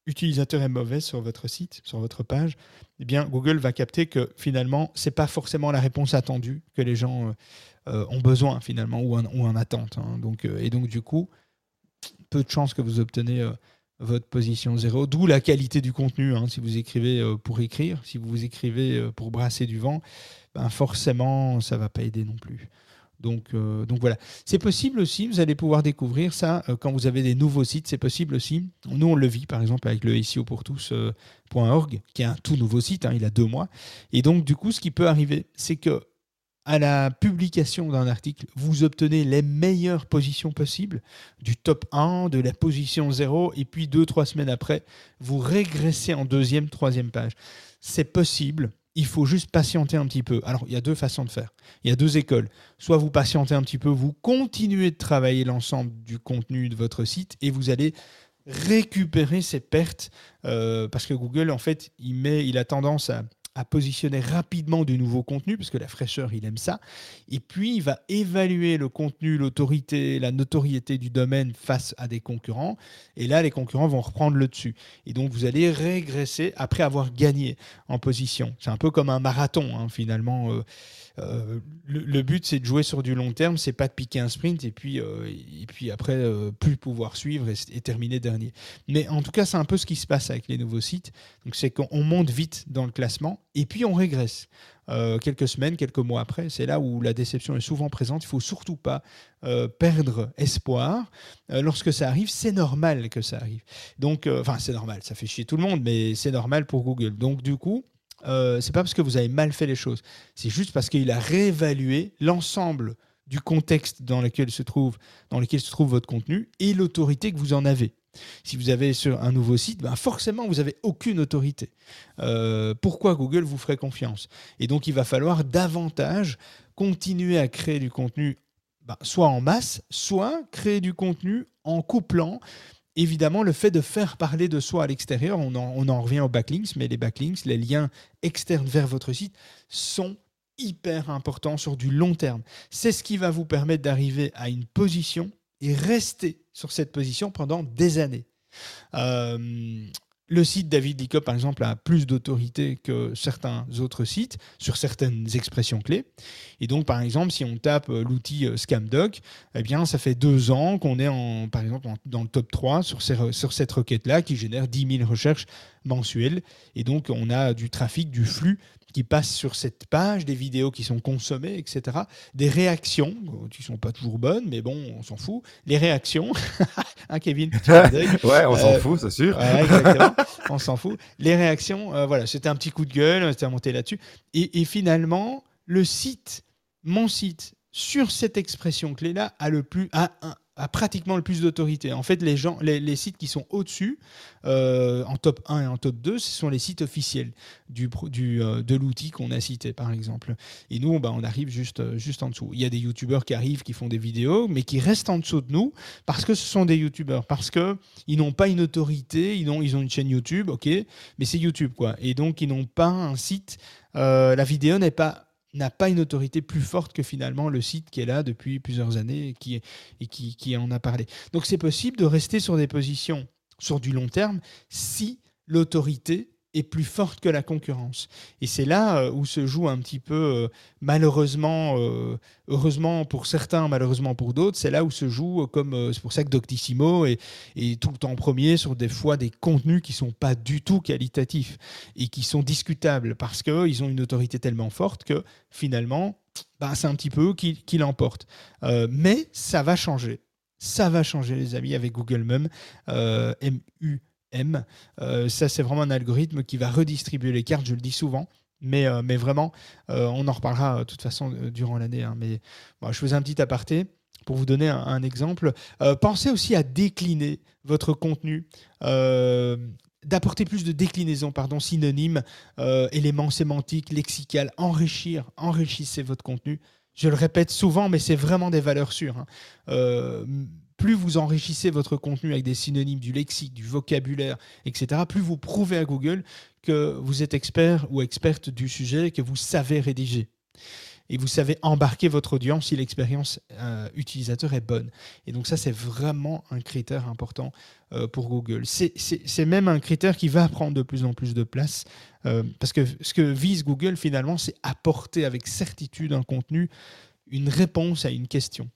utilisateur est mauvaise sur votre site, sur votre page, eh Google va capter que finalement c'est pas forcément la réponse attendue que les gens euh, euh, ont besoin finalement ou en, attente. hein. Et donc du coup peu de chances que vous obtenez votre position zéro. D'où la qualité du contenu. hein. Si vous écrivez pour écrire, si vous écrivez pour brasser du vent, ben forcément ça va pas aider non plus. Donc, euh, donc voilà. C'est possible aussi, vous allez pouvoir découvrir ça euh, quand vous avez des nouveaux sites, c'est possible aussi. Nous, on le vit par exemple avec le SEO pour tous.org, qui est un tout nouveau site, hein, il a deux mois. Et donc, du coup, ce qui peut arriver, c'est que à la publication d'un article, vous obtenez les meilleures positions possibles, du top 1, de la position 0, et puis deux, trois semaines après, vous régressez en deuxième, troisième page. C'est possible, il faut juste patienter un petit peu. Alors, il y a deux façons de faire. Il y a deux écoles. Soit vous patientez un petit peu, vous continuez de travailler l'ensemble du contenu de votre site et vous allez récupérer ces pertes euh, parce que Google, en fait, il, met, il a tendance à, à positionner rapidement du nouveau contenu parce que la fraîcheur, il aime ça. Et puis, il va évaluer le contenu, l'autorité, la notoriété du domaine face à des concurrents. Et là, les concurrents vont reprendre le dessus. Et donc, vous allez régresser après avoir gagné en position. C'est un peu comme un marathon, hein, finalement. Euh, euh, le, but, c'est de jouer sur du long terme, c'est pas de piquer un sprint et puis, euh, et puis après, euh, plus pouvoir suivre et, terminer dernier. Mais en tout cas, c'est un peu ce qui se passe avec les nouveaux sites. Donc, c'est qu'on monte vite dans le classement et puis on régresse. Quelques semaines, quelques mois après, c'est là où la déception est souvent présente. Il faut surtout pas perdre espoir. Lorsque ça arrive, c'est normal que ça arrive. Donc, enfin, c'est normal, ça fait chier tout le monde, mais c'est normal pour Google. Donc, du coup, euh, c'est pas parce que vous avez mal fait les choses, c'est juste parce qu'il a réévalué l'ensemble du contexte dans lequel se trouve, dans lequel se trouve votre contenu et l'autorité que vous en avez. Si vous avez sur un nouveau site, ben forcément, vous n'avez aucune autorité. Euh, pourquoi Google vous ferait confiance? Et donc, il va falloir davantage continuer à créer du contenu, ben, soit en masse, soit créer du contenu en couplant évidemment le fait de faire parler de soi à l'extérieur. On en, revient aux backlinks, mais les backlinks, les liens externes vers votre site, sont hyper importants sur du long terme. C'est ce qui va vous permettre d'arriver à une position et rester sur cette position pendant des années. Euh, le site David Licop, par exemple, a plus d'autorité que certains autres sites sur certaines expressions clés. Et donc, par exemple, si on tape euh, l'outil euh, ScamDoc, eh bien, ça fait deux ans qu'on est, en, par exemple, dans le top 3 sur, sur cette requête-là qui génère 10 000 recherches mensuelles. Et donc, on a du trafic, du flux qui passe sur cette page, des vidéos qui sont consommées, etc. Des réactions, qui sont pas toujours bonnes, mais bon, on s'en fout. Les réactions, hein, Kevin ouais, on s'en Euh, fout, c'est sûr. Ouais, exactement. on s'en fout. Les réactions, euh, voilà, c'était un petit coup de gueule, c'était monté là-dessus. Et, et finalement, le site, mon site, sur cette expression clé-là, a le plus, a a pratiquement le plus d'autorité. En fait, les, gens, les, sites qui sont au-dessus, euh, en top 1 et en top 2, ce sont les sites officiels du, du, euh, de l'outil qu'on a cité, par exemple. Et nous, bah, on arrive juste, euh, juste en dessous. Il y a des youtubeurs qui arrivent, qui font des vidéos, mais qui restent en dessous de nous parce que ce sont des youtubeurs, parce qu'ils n'ont pas une autorité, ils ont, ils ont une chaîne YouTube, ok, mais c'est YouTube, quoi. Et donc, ils n'ont pas un site. la vidéo n'est pas n'a pas une autorité plus forte que finalement le site qui est là depuis plusieurs années et qui, en a parlé. Donc c'est possible de rester sur des positions sur du long terme si l'autorité est plus forte que la concurrence. Et c'est là euh, où se joue un petit peu, euh, malheureusement, euh, heureusement pour certains, malheureusement pour d'autres, c'est là où se joue, comme c'est pour ça que Doctissimo est, tout le temps premier sur des fois des contenus qui sont pas du tout qualitatifs et qui sont discutables parce qu'ils ont une autorité tellement forte que finalement, bah, c'est un petit peu qui, qui l'emporte. mais ça va changer. Ça va changer, les amis, avec Google Mum, M-U M. Euh, ça, c'est vraiment un algorithme qui va redistribuer les cartes, je le dis souvent. Mais, euh, mais vraiment, euh, on en reparlera de toute façon durant l'année. Hein. mais je faisais un petit aparté pour vous donner un, exemple. pensez aussi à décliner votre contenu d'apporter plus de déclinaisons, pardon, synonymes, éléments sémantiques, lexicales, enrichir, enrichissez votre contenu. Je le répète souvent, mais c'est vraiment des valeurs sûres. Hein plus vous enrichissez votre contenu avec des synonymes du lexique, du vocabulaire, etc., plus vous prouvez à Google que vous êtes expert ou experte du sujet, que vous savez rédiger. Et vous savez embarquer votre audience si l'expérience euh, utilisateur est bonne. Et donc ça, c'est vraiment un critère important euh, pour Google. C'est même un critère qui va prendre de plus en plus de place, euh, parce que ce que vise Google, finalement, c'est apporter avec certitude un contenu, une réponse à une question.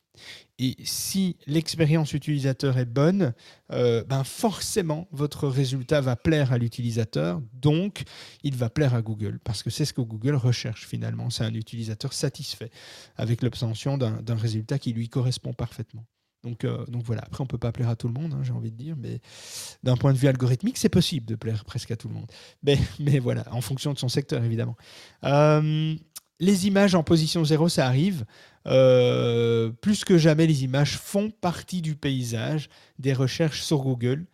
Et si l'expérience utilisateur est bonne, euh, ben forcément, votre résultat va plaire à l'utilisateur, donc il va plaire à Google, parce que c'est ce que Google recherche finalement. C'est un utilisateur satisfait avec l'obtention d'un résultat qui lui correspond parfaitement. Donc, euh, donc voilà, après on ne peut pas plaire à tout le monde, hein, j'ai envie de dire, mais d'un point de vue algorithmique, c'est possible de plaire presque à tout le monde. Mais, mais voilà, en fonction de son secteur évidemment. Euh, les images en position zéro, ça arrive. Euh, plus que jamais, les images font partie du paysage des recherches sur Google.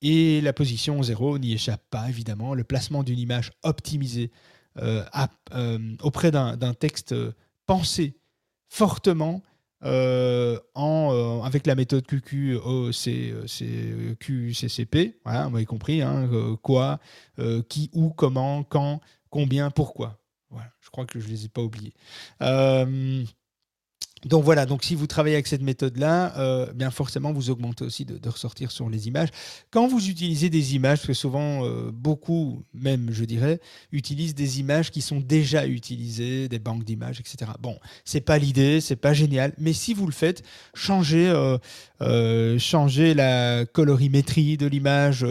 Et la position zéro n'y échappe pas, évidemment. Le placement d'une image optimisée euh, euh, auprès d'un texte pensé fortement en, avec la méthode QQCCP, voilà, vous avez compris, hein, quoi, qui, où, comment, quand, combien, pourquoi. Voilà, je crois que je ne les ai pas oubliés. Euh, donc voilà, donc si vous travaillez avec cette méthode-là, euh, bien forcément vous augmentez aussi de, ressortir sur les images. Quand vous utilisez des images, parce que souvent euh, beaucoup, même je dirais, utilisent des images qui sont déjà utilisées, des banques d'images, etc. Bon, c'est pas l'idée, c'est pas génial, mais si vous le faites, changez, euh, changez la colorimétrie de l'image,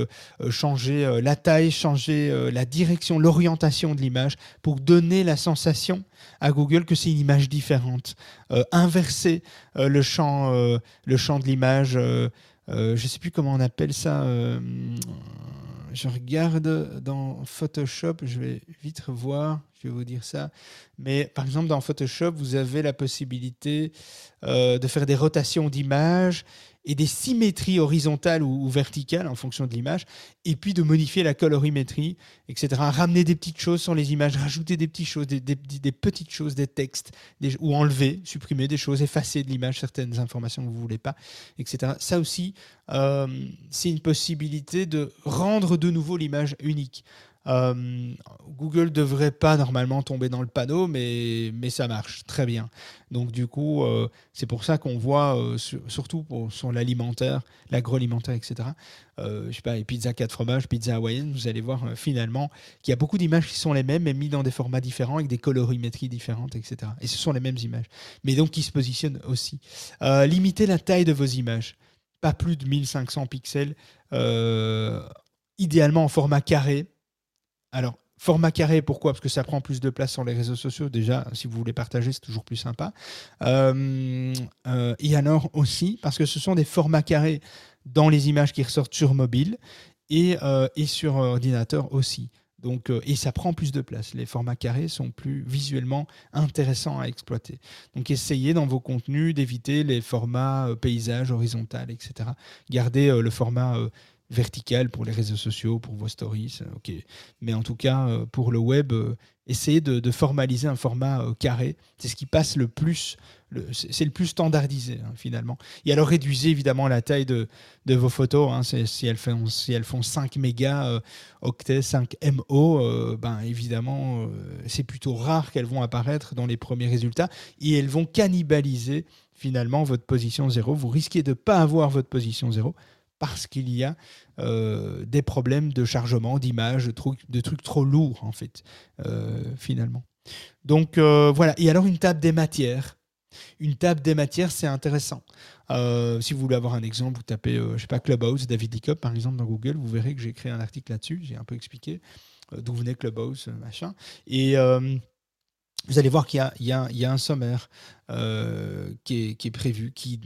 changez la taille, changez la direction, l'orientation de l'image pour donner la sensation à Google que c'est une image différente. Euh, inverser euh, le, champ, euh, le champ de l'image, je ne sais plus comment on appelle ça. je regarde dans Photoshop, je vais vite revoir, je vais vous dire ça. Mais par exemple, dans Photoshop, vous avez la possibilité de faire des rotations d'images et des symétries horizontales ou, verticales en fonction de l'image, et puis de modifier la colorimétrie, etc. Ramener des petites choses sur les images, rajouter des petites choses, des, petites choses, des textes, ou enlever, supprimer des choses, effacer de l'image certaines informations que vous voulez pas, etc. Ça aussi, euh, c'est une possibilité de rendre de nouveau l'image unique. Euh, Google devrait pas normalement tomber dans le panneau, mais, mais ça marche très bien. Donc du coup, euh, c'est pour ça qu'on voit, euh, surtout pour, sur l'alimentaire, l'agroalimentaire, etc. je sais pas, les pizzas 4 fromages, pizza hawaïenne, vous allez voir finalement qu'il y a beaucoup d'images qui sont les mêmes, mais mis dans des formats différents, avec des colorimétries différentes, etc. Et ce sont les mêmes images, mais donc qui se positionnent aussi. limitez la taille de vos images, pas plus de 1500 pixels, idéalement en format carré alors, format carré, pourquoi? Parce que ça prend plus de place sur les réseaux sociaux. Déjà, si vous voulez partager, c'est toujours plus sympa. Euh, euh, et alors aussi, parce que ce sont des formats carrés dans les images qui ressortent sur mobile et, euh, et sur ordinateur aussi. Donc, et ça prend plus de place. Les formats carrés sont plus visuellement intéressants à exploiter. Donc essayez dans vos contenus d'éviter les formats euh, paysage, horizontal, etc. Gardez le format euh, vertical pour les réseaux sociaux, pour vos stories. euh, ok. Mais en tout cas, euh, pour le web, euh, essayez de, formaliser un format carré. C'est ce qui passe le plus, c'est le plus standardisé hein, finalement. Et alors réduisez évidemment la taille de, vos photos. hein. Si, elles font, si elles font 5 mégas, octets, 5 MO, ben évidemment, c'est plutôt rare qu'elles vont apparaître dans les premiers résultats et elles vont cannibaliser finalement votre position 0. Vous risquez de ne pas avoir votre position 0 parce qu'il y a euh, des problèmes de chargement, d'image, de trucs, de trucs trop lourds en fait, euh, finalement. Donc euh, voilà. Et alors une table des matières. Une table des matières, c'est intéressant. Si vous voulez avoir un exemple, vous tapez, je sais pas, Clubhouse, David Licop, par exemple, dans Google, vous verrez que j'ai écrit un article là-dessus, j'ai un peu expliqué d'où venait Clubhouse, machin. Et vous allez voir qu'il y a, un sommaire euh, qui, est, prévu, qui,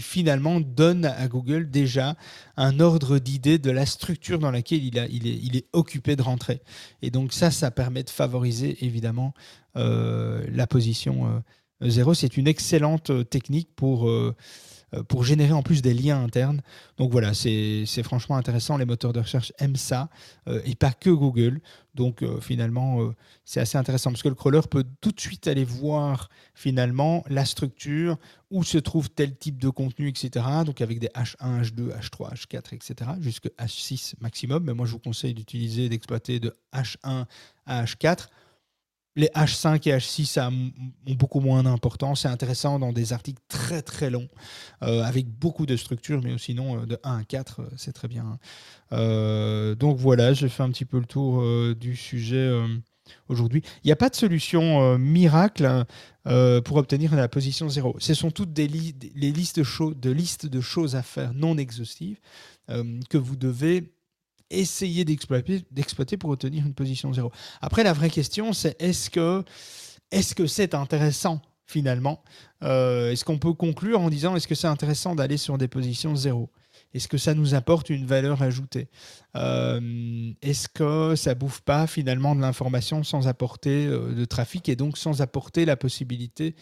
finalement donne à Google déjà un ordre d'idée de la structure dans laquelle il est occupé de rentrer. Et donc ça, ça permet de favoriser évidemment euh, la position euh, C'est une excellente euh, technique pour, euh, euh, pour générer en plus des liens internes. Donc voilà, c'est franchement intéressant. Les moteurs de recherche aiment ça, et pas que Google. Donc finalement, c'est assez intéressant parce que le crawler peut tout de suite aller voir finalement la structure, où se trouve tel type de contenu, etc. Donc avec des H1, H2, H3, H4, etc. jusque H6 maximum. Mais moi, je vous conseille d'utiliser, d'exploiter de H1 à H4. Les H5 et H6 ça, ont beaucoup moins d'importance. C'est intéressant dans des articles très très longs, euh, avec beaucoup de structures, mais sinon euh, de 1 à 4, euh, c'est très bien. Euh, donc voilà, j'ai fait un petit peu le tour du sujet aujourd'hui. Il n'y a pas de solution miracle euh, pour obtenir la position 0. Ce sont toutes des listes de, choses à faire non exhaustives que vous devez essayer d'exploiter pour obtenir une position 0. Après, la vraie question, c'est est-ce que est-ce que c'est intéressant finalement? Euh, Est-ce qu'on peut conclure en disant est-ce que c'est intéressant d'aller sur des positions 0 Est-ce que ça nous apporte une valeur ajoutée? Euh, Est-ce que ça bouffe pas finalement de l'information sans apporter euh, de trafic et donc sans apporter la possibilité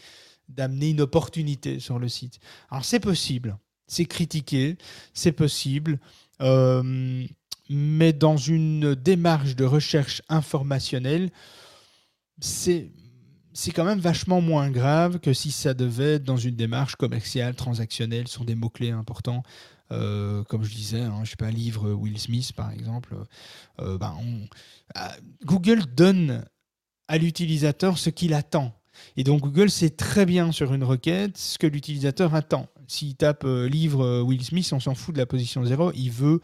d'amener une opportunité sur le site? Alors c'est possible, c'est critiqué, c'est possible. Euh, mais dans une démarche de recherche informationnelle, c'est c'est quand même vachement moins grave que si ça devait être dans une démarche commerciale, transactionnelle, sur des mots-clés importants. Euh, comme je disais, hein, je sais pas, livre Will Smith par exemple. Euh, ben, on- ah, Google donne à l'utilisateur ce qu'il attend. Et donc Google sait très bien sur une requête ce que l'utilisateur attend. S'il tape euh, livre euh, Will Smith, on s'en fout de la position 0, il veut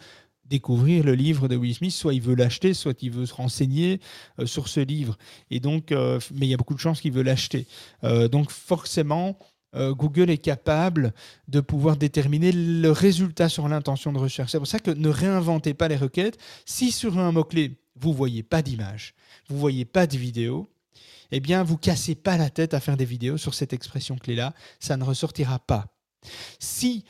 découvrir le livre de Will Smith, soit il veut l'acheter, soit il veut se renseigner euh, sur ce livre. Et donc, euh, mais il y a beaucoup de chances qu'il veut l'acheter. Euh, donc forcément, Google est capable de pouvoir déterminer le résultat sur l'intention de recherche. C'est pour ça que ne réinventez pas les requêtes. Si sur un mot-clé, vous voyez pas d'image, vous voyez pas de vidéo, eh bien, vous cassez pas la tête à faire des vidéos sur cette expression clé-là. Ça ne ressortira pas. Si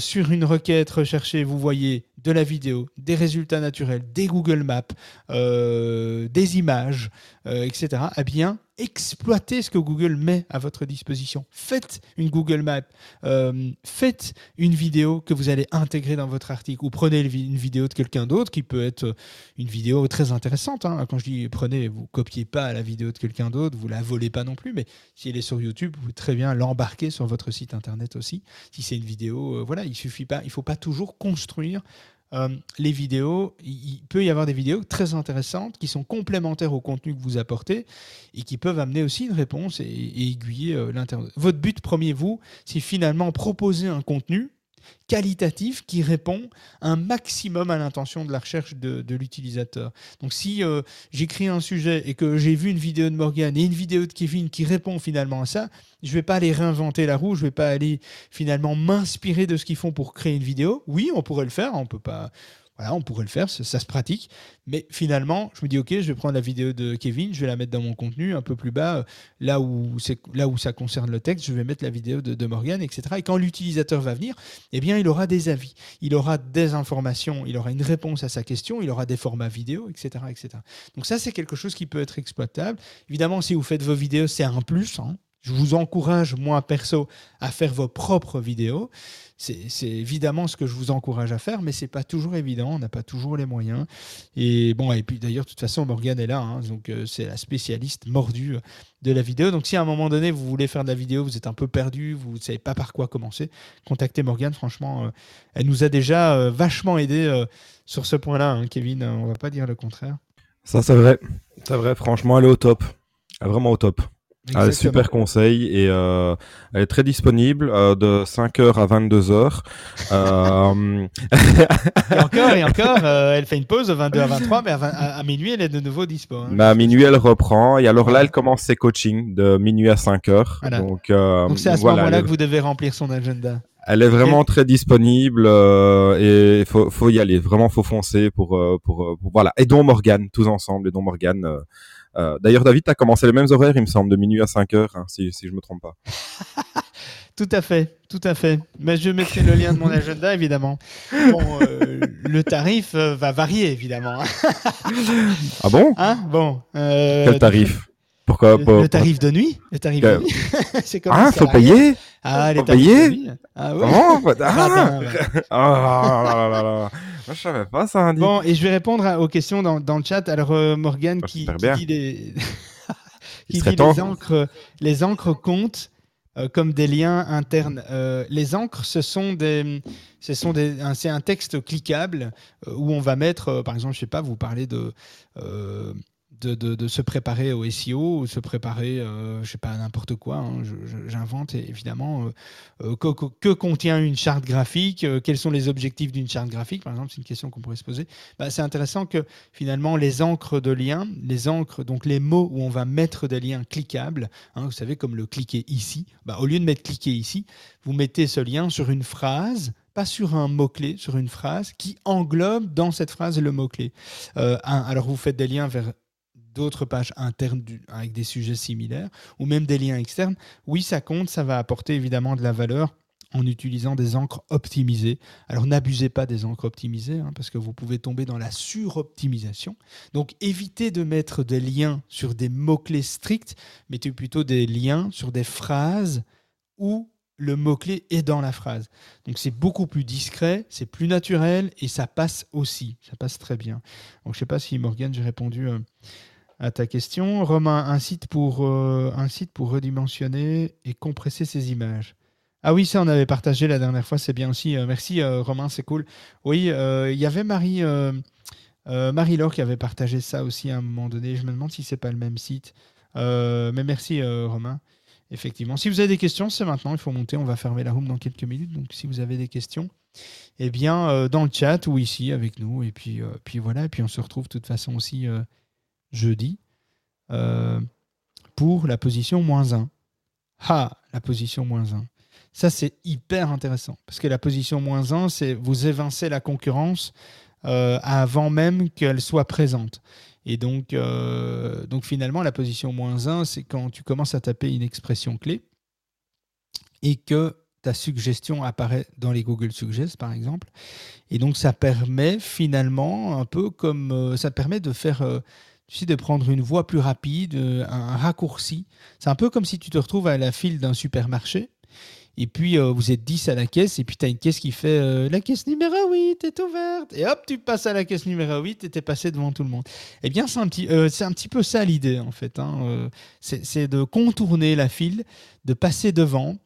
sur une requête recherchée, vous voyez de la vidéo, des résultats naturels, des Google Maps, euh, des images, euh, etc., eh bien, exploitez ce que Google met à votre disposition. Faites une Google Map, euh, faites une vidéo que vous allez intégrer dans votre article, ou prenez une vidéo de quelqu'un d'autre qui peut être une vidéo très intéressante. hein. Quand je dis prenez, vous copiez pas la vidéo de quelqu'un d'autre, vous la volez pas non plus, mais si elle est sur YouTube, vous pouvez très bien l'embarquer sur votre site internet aussi. Si c'est une vidéo, voilà, il suffit pas, il faut pas toujours construire euh, les vidéos. Il, peut y avoir des vidéos très intéressantes qui sont complémentaires au contenu que vous apportez et qui peuvent amener aussi une réponse et, aiguiller euh. Votre but premier, vous, c'est finalement proposer un contenu qualitatif qui répond un maximum à l'intention de la recherche de, l'utilisateur. Donc si euh, j'écris un sujet et que j'ai vu une vidéo de Morgan et une vidéo de Kevin qui répond finalement à ça, je vais pas aller réinventer la roue, je vais pas aller finalement m'inspirer de ce qu'ils font pour créer une vidéo. Oui, on pourrait le faire, on peut pas Voilà, on pourrait le faire, ça, se pratique. Mais finalement, je me dis, OK, je vais prendre la vidéo de Kevin, je vais la mettre dans mon contenu un peu plus bas, euh, là où, là où ça concerne le texte, je vais mettre la vidéo de, de Morgan, etc. Et quand l'utilisateur va venir, eh bien, il aura des avis, il aura des informations, il aura une réponse à sa question, il aura des formats vidéo, etc. etc. Donc ça, c'est quelque chose qui peut être exploitable. Évidemment, si vous faites vos vidéos, c'est un plus. hein. Je vous encourage, moi perso, à faire vos propres vidéos. C'est évidemment ce que je vous encourage à faire, mais c'est pas toujours évident. On n'a pas toujours les moyens. Et bon, et puis d'ailleurs, de toute façon, Morgane est là, hein, donc euh, c'est la spécialiste mordue de la vidéo. Donc si à un moment donné vous voulez faire de la vidéo, vous êtes un peu perdu, vous ne savez pas par quoi commencer, contactez Morgane. Franchement, euh, elle nous a déjà euh, vachement aidé sur ce point-là, hein, Kevin. on va pas dire le contraire. Ça, c'est vrai. C'est vrai, franchement, elle est au top. Elle est vraiment au top. Ah, super conseil et euh, elle est très disponible euh, de 5h à 22h. Euh, Et encore, et encore, euh, elle fait une pause de 22 à 23, mais à, 20 à- à minuit, elle est de nouveau dispo. hein. mais à minuit, elle reprend et alors là, elle commence ses coachings de minuit à 5h. Voilà. Donc, euh, Donc c'est à ce voilà, moment-là elle, que vous devez remplir son agenda. elle est vraiment très disponible euh, et faut, faut y aller. Vraiment, faut foncer pour, euh, pour, pour- voilà. Aidons Morgane, tous ensemble, aidons Morgane. euh, euh, D'ailleurs, David, tu as commencé les mêmes horaires, il me semble, de minuit à 5h, hein, si, si je me trompe pas. Tout à fait, tout à fait. Mais je mettrai le lien de mon agenda, évidemment. Bon, euh, le tarif euh, va varier, évidemment. Ah bon? Hein? Bon. euh, Quel tarif? Pourquoi le, tarif de nuit Le tarif de nuit C'est Ah, faut payer Ah, les Faut tarifs payer de nuit. Ah, ouais. Comment Ah, Radin, ouais. Ah là là là là. Moi, je savais pas ça, Andy. Bon, et je vais répondre à- aux questions dans, dans le chat. Alors, euh, Morgane Ah, qui, qui dit les, qui dit les encres, les encres comptent euh, comme des liens internes. Euh, les encres, ce sont des, ce sont des, un- c'est un texte cliquable euh, où on va mettre, euh, par exemple, je sais pas, vous parlez de euh, de, de- se préparer au SEO, ou se préparer, euh, je sais pas, n'importe quoi. hein, J'invente évidemment. euh, euh, que, que- contient une charte graphique euh, Quels sont les objectifs d'une charte graphique Par exemple, c'est une question qu'on pourrait se poser. Bah, c'est intéressant que finalement les encres de liens, les encres, donc les mots où on va mettre des liens cliquables, hein, vous savez, comme le cliquer ici, bah, au lieu de mettre cliquer ici, vous mettez ce lien sur une phrase, pas sur un mot-clé, sur une phrase qui englobe dans cette phrase le mot-clé. Alors vous faites des liens vers d'autres pages internes avec des sujets similaires ou même des liens externes. Oui, ça compte, ça va apporter évidemment de la valeur en utilisant des encres optimisées. Alors n'abusez pas des encres optimisées hein, parce que vous pouvez tomber dans la suroptimisation. Donc évitez de mettre des liens sur des mots-clés stricts, mettez plutôt des liens sur des phrases où le mot-clé est dans la phrase. Donc c'est beaucoup plus discret, c'est plus naturel et ça passe aussi. Ça passe très bien. Donc je ne sais pas si Morgane, j'ai répondu euh, à ta question. Romain, un site pour, euh, un site pour redimensionner et compresser ces images. Ah oui, ça on avait partagé la dernière fois, c'est bien aussi. Euh, merci euh, Romain, c'est cool. Oui, il y avait Marie, Marie-Laure qui avait partagé ça aussi à un moment donné. Je me demande si c'est pas le même site. Mais merci Romain. Effectivement. Si vous avez des questions, c'est maintenant. Il faut monter. On va fermer la room dans quelques minutes. Donc si vous avez des questions, eh bien dans le chat ou ici avec nous. Et puis, puis voilà. Et puis on se retrouve de toute façon aussi jeudi euh, pour la position moins 1. Ah, la position moins 1. Ça, c'est hyper intéressant. Parce que la position moins 1, c'est vous évincez la concurrence euh, avant même qu'elle soit présente. Et donc, euh, donc finalement, la position moins 1, c'est quand tu commences à taper une expression clé et que ta suggestion apparaît dans les Google Suggest, par exemple. Et donc, ça permet finalement, un peu comme ça permet de faire, tu sais, de prendre une voie plus rapide, euh, un raccourci. C'est un peu comme si tu te retrouves à la file d'un supermarché. Et puis, euh, vous êtes 10 à la caisse, et puis tu as une caisse qui fait euh, La caisse numéro 8 est ouverte. Et hop, tu passes à la caisse numéro 8 et tu es passé devant tout le monde. Eh bien, c'est un, petit, un petit peu ça l'idée, en fait. hein. C'est de contourner la file, de passer devant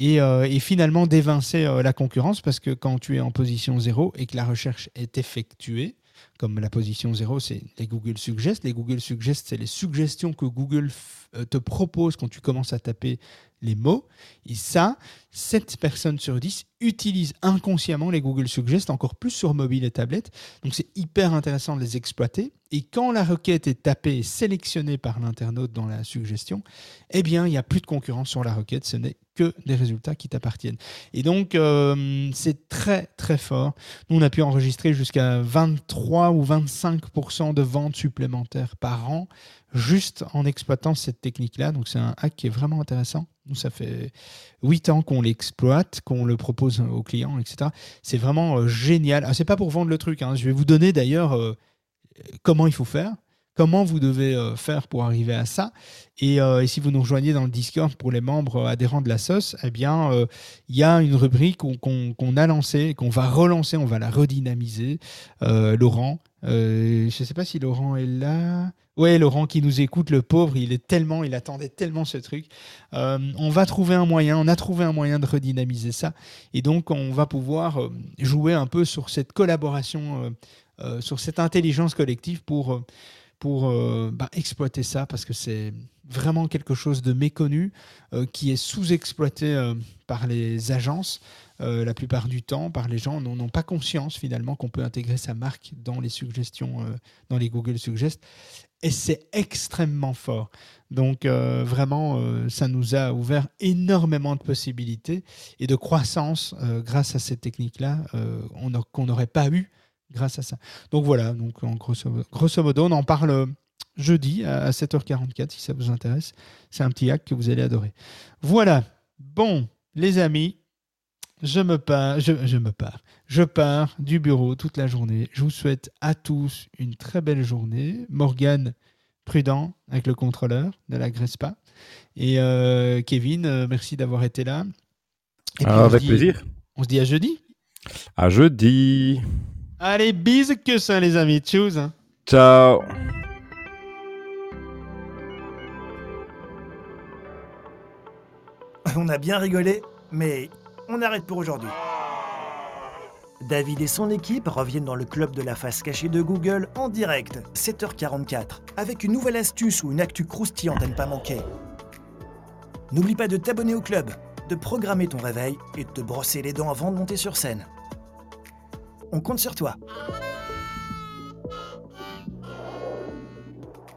et, et finalement d'évincer la concurrence, parce que quand tu es en position 0 et que la recherche est effectuée, comme la position 0, c'est les Google Suggest. Les Google Suggest, c'est les suggestions que Google euh, te propose quand tu commences à taper les mots. Et ça, 7 personnes sur 10 utilisent inconsciemment les Google Suggest, encore plus sur mobile et tablette. Donc c'est hyper intéressant de les exploiter. Et quand la requête est tapée et sélectionnée par l'internaute dans la suggestion, eh bien, il n'y a plus de concurrence sur la requête. Ce n'est que des résultats qui t'appartiennent. Et donc, euh, c'est très, très fort. Nous, on a pu enregistrer jusqu'à 23 ou 25% de ventes supplémentaires par an juste en exploitant cette technique-là. Donc, c'est un hack qui est vraiment intéressant. Nous, ça fait 8 ans qu'on l'exploite, qu'on le propose aux clients, etc. C'est vraiment euh, génial. Ah, c'est pas pour vendre le truc. hein. Je vais vous donner d'ailleurs euh, comment il faut faire, comment vous devez euh, faire pour arriver à ça. Et, euh, et si vous nous rejoignez dans le Discord pour les membres euh, adhérents de la sauce, eh bien, il y a une rubrique qu'on a lancée, qu'on va relancer, on va la redynamiser. Laurent, je ne sais pas si Laurent est là. Ouais, Laurent qui nous écoute, le pauvre, il est tellement, il attendait tellement ce truc. On va trouver un moyen, on a trouvé un moyen de redynamiser ça. Et donc, on va pouvoir jouer un peu sur cette collaboration, sur cette intelligence collective pour, pour euh, bah, exploiter ça, parce que c'est vraiment quelque chose de méconnu, euh, qui est sous-exploité euh, par les agences la plupart du temps, par les gens n'en ont pas conscience finalement qu'on peut intégrer sa marque dans les suggestions, dans les Google Suggest. Et c'est extrêmement fort. Donc vraiment, ça nous a ouvert énormément de possibilités et de croissance grâce à on a- qu'on n'aurait pas eu grâce à ça. Donc voilà, donc en grosso, grosso modo, on en parle euh, jeudi à à 7h44 si ça vous intéresse. C'est un petit hack que vous allez adorer. Voilà. Bon, les amis, je me pars, je, je me pars. Je pars du bureau toute la journée. Je vous souhaite à tous une très belle journée. Morgane, prudent avec le contrôleur, ne l'agresse pas. Et euh, Kevin, euh, merci d'avoir été là. Et puis, Ah, avec dit- plaisir. On se dit à jeudi. À jeudi. Allez, bisous que ça, les amis. Tchuss. hein. Ciao. On a bien rigolé, mais on arrête pour aujourd'hui. David et son équipe reviennent dans le club de la face cachée de Google en direct, 7h44, avec une nouvelle astuce ou une actu croustillante à ne pas manquer. N'oublie pas de t'abonner au club, de programmer ton réveil et de te brosser les dents avant de monter sur scène. On compte sur toi.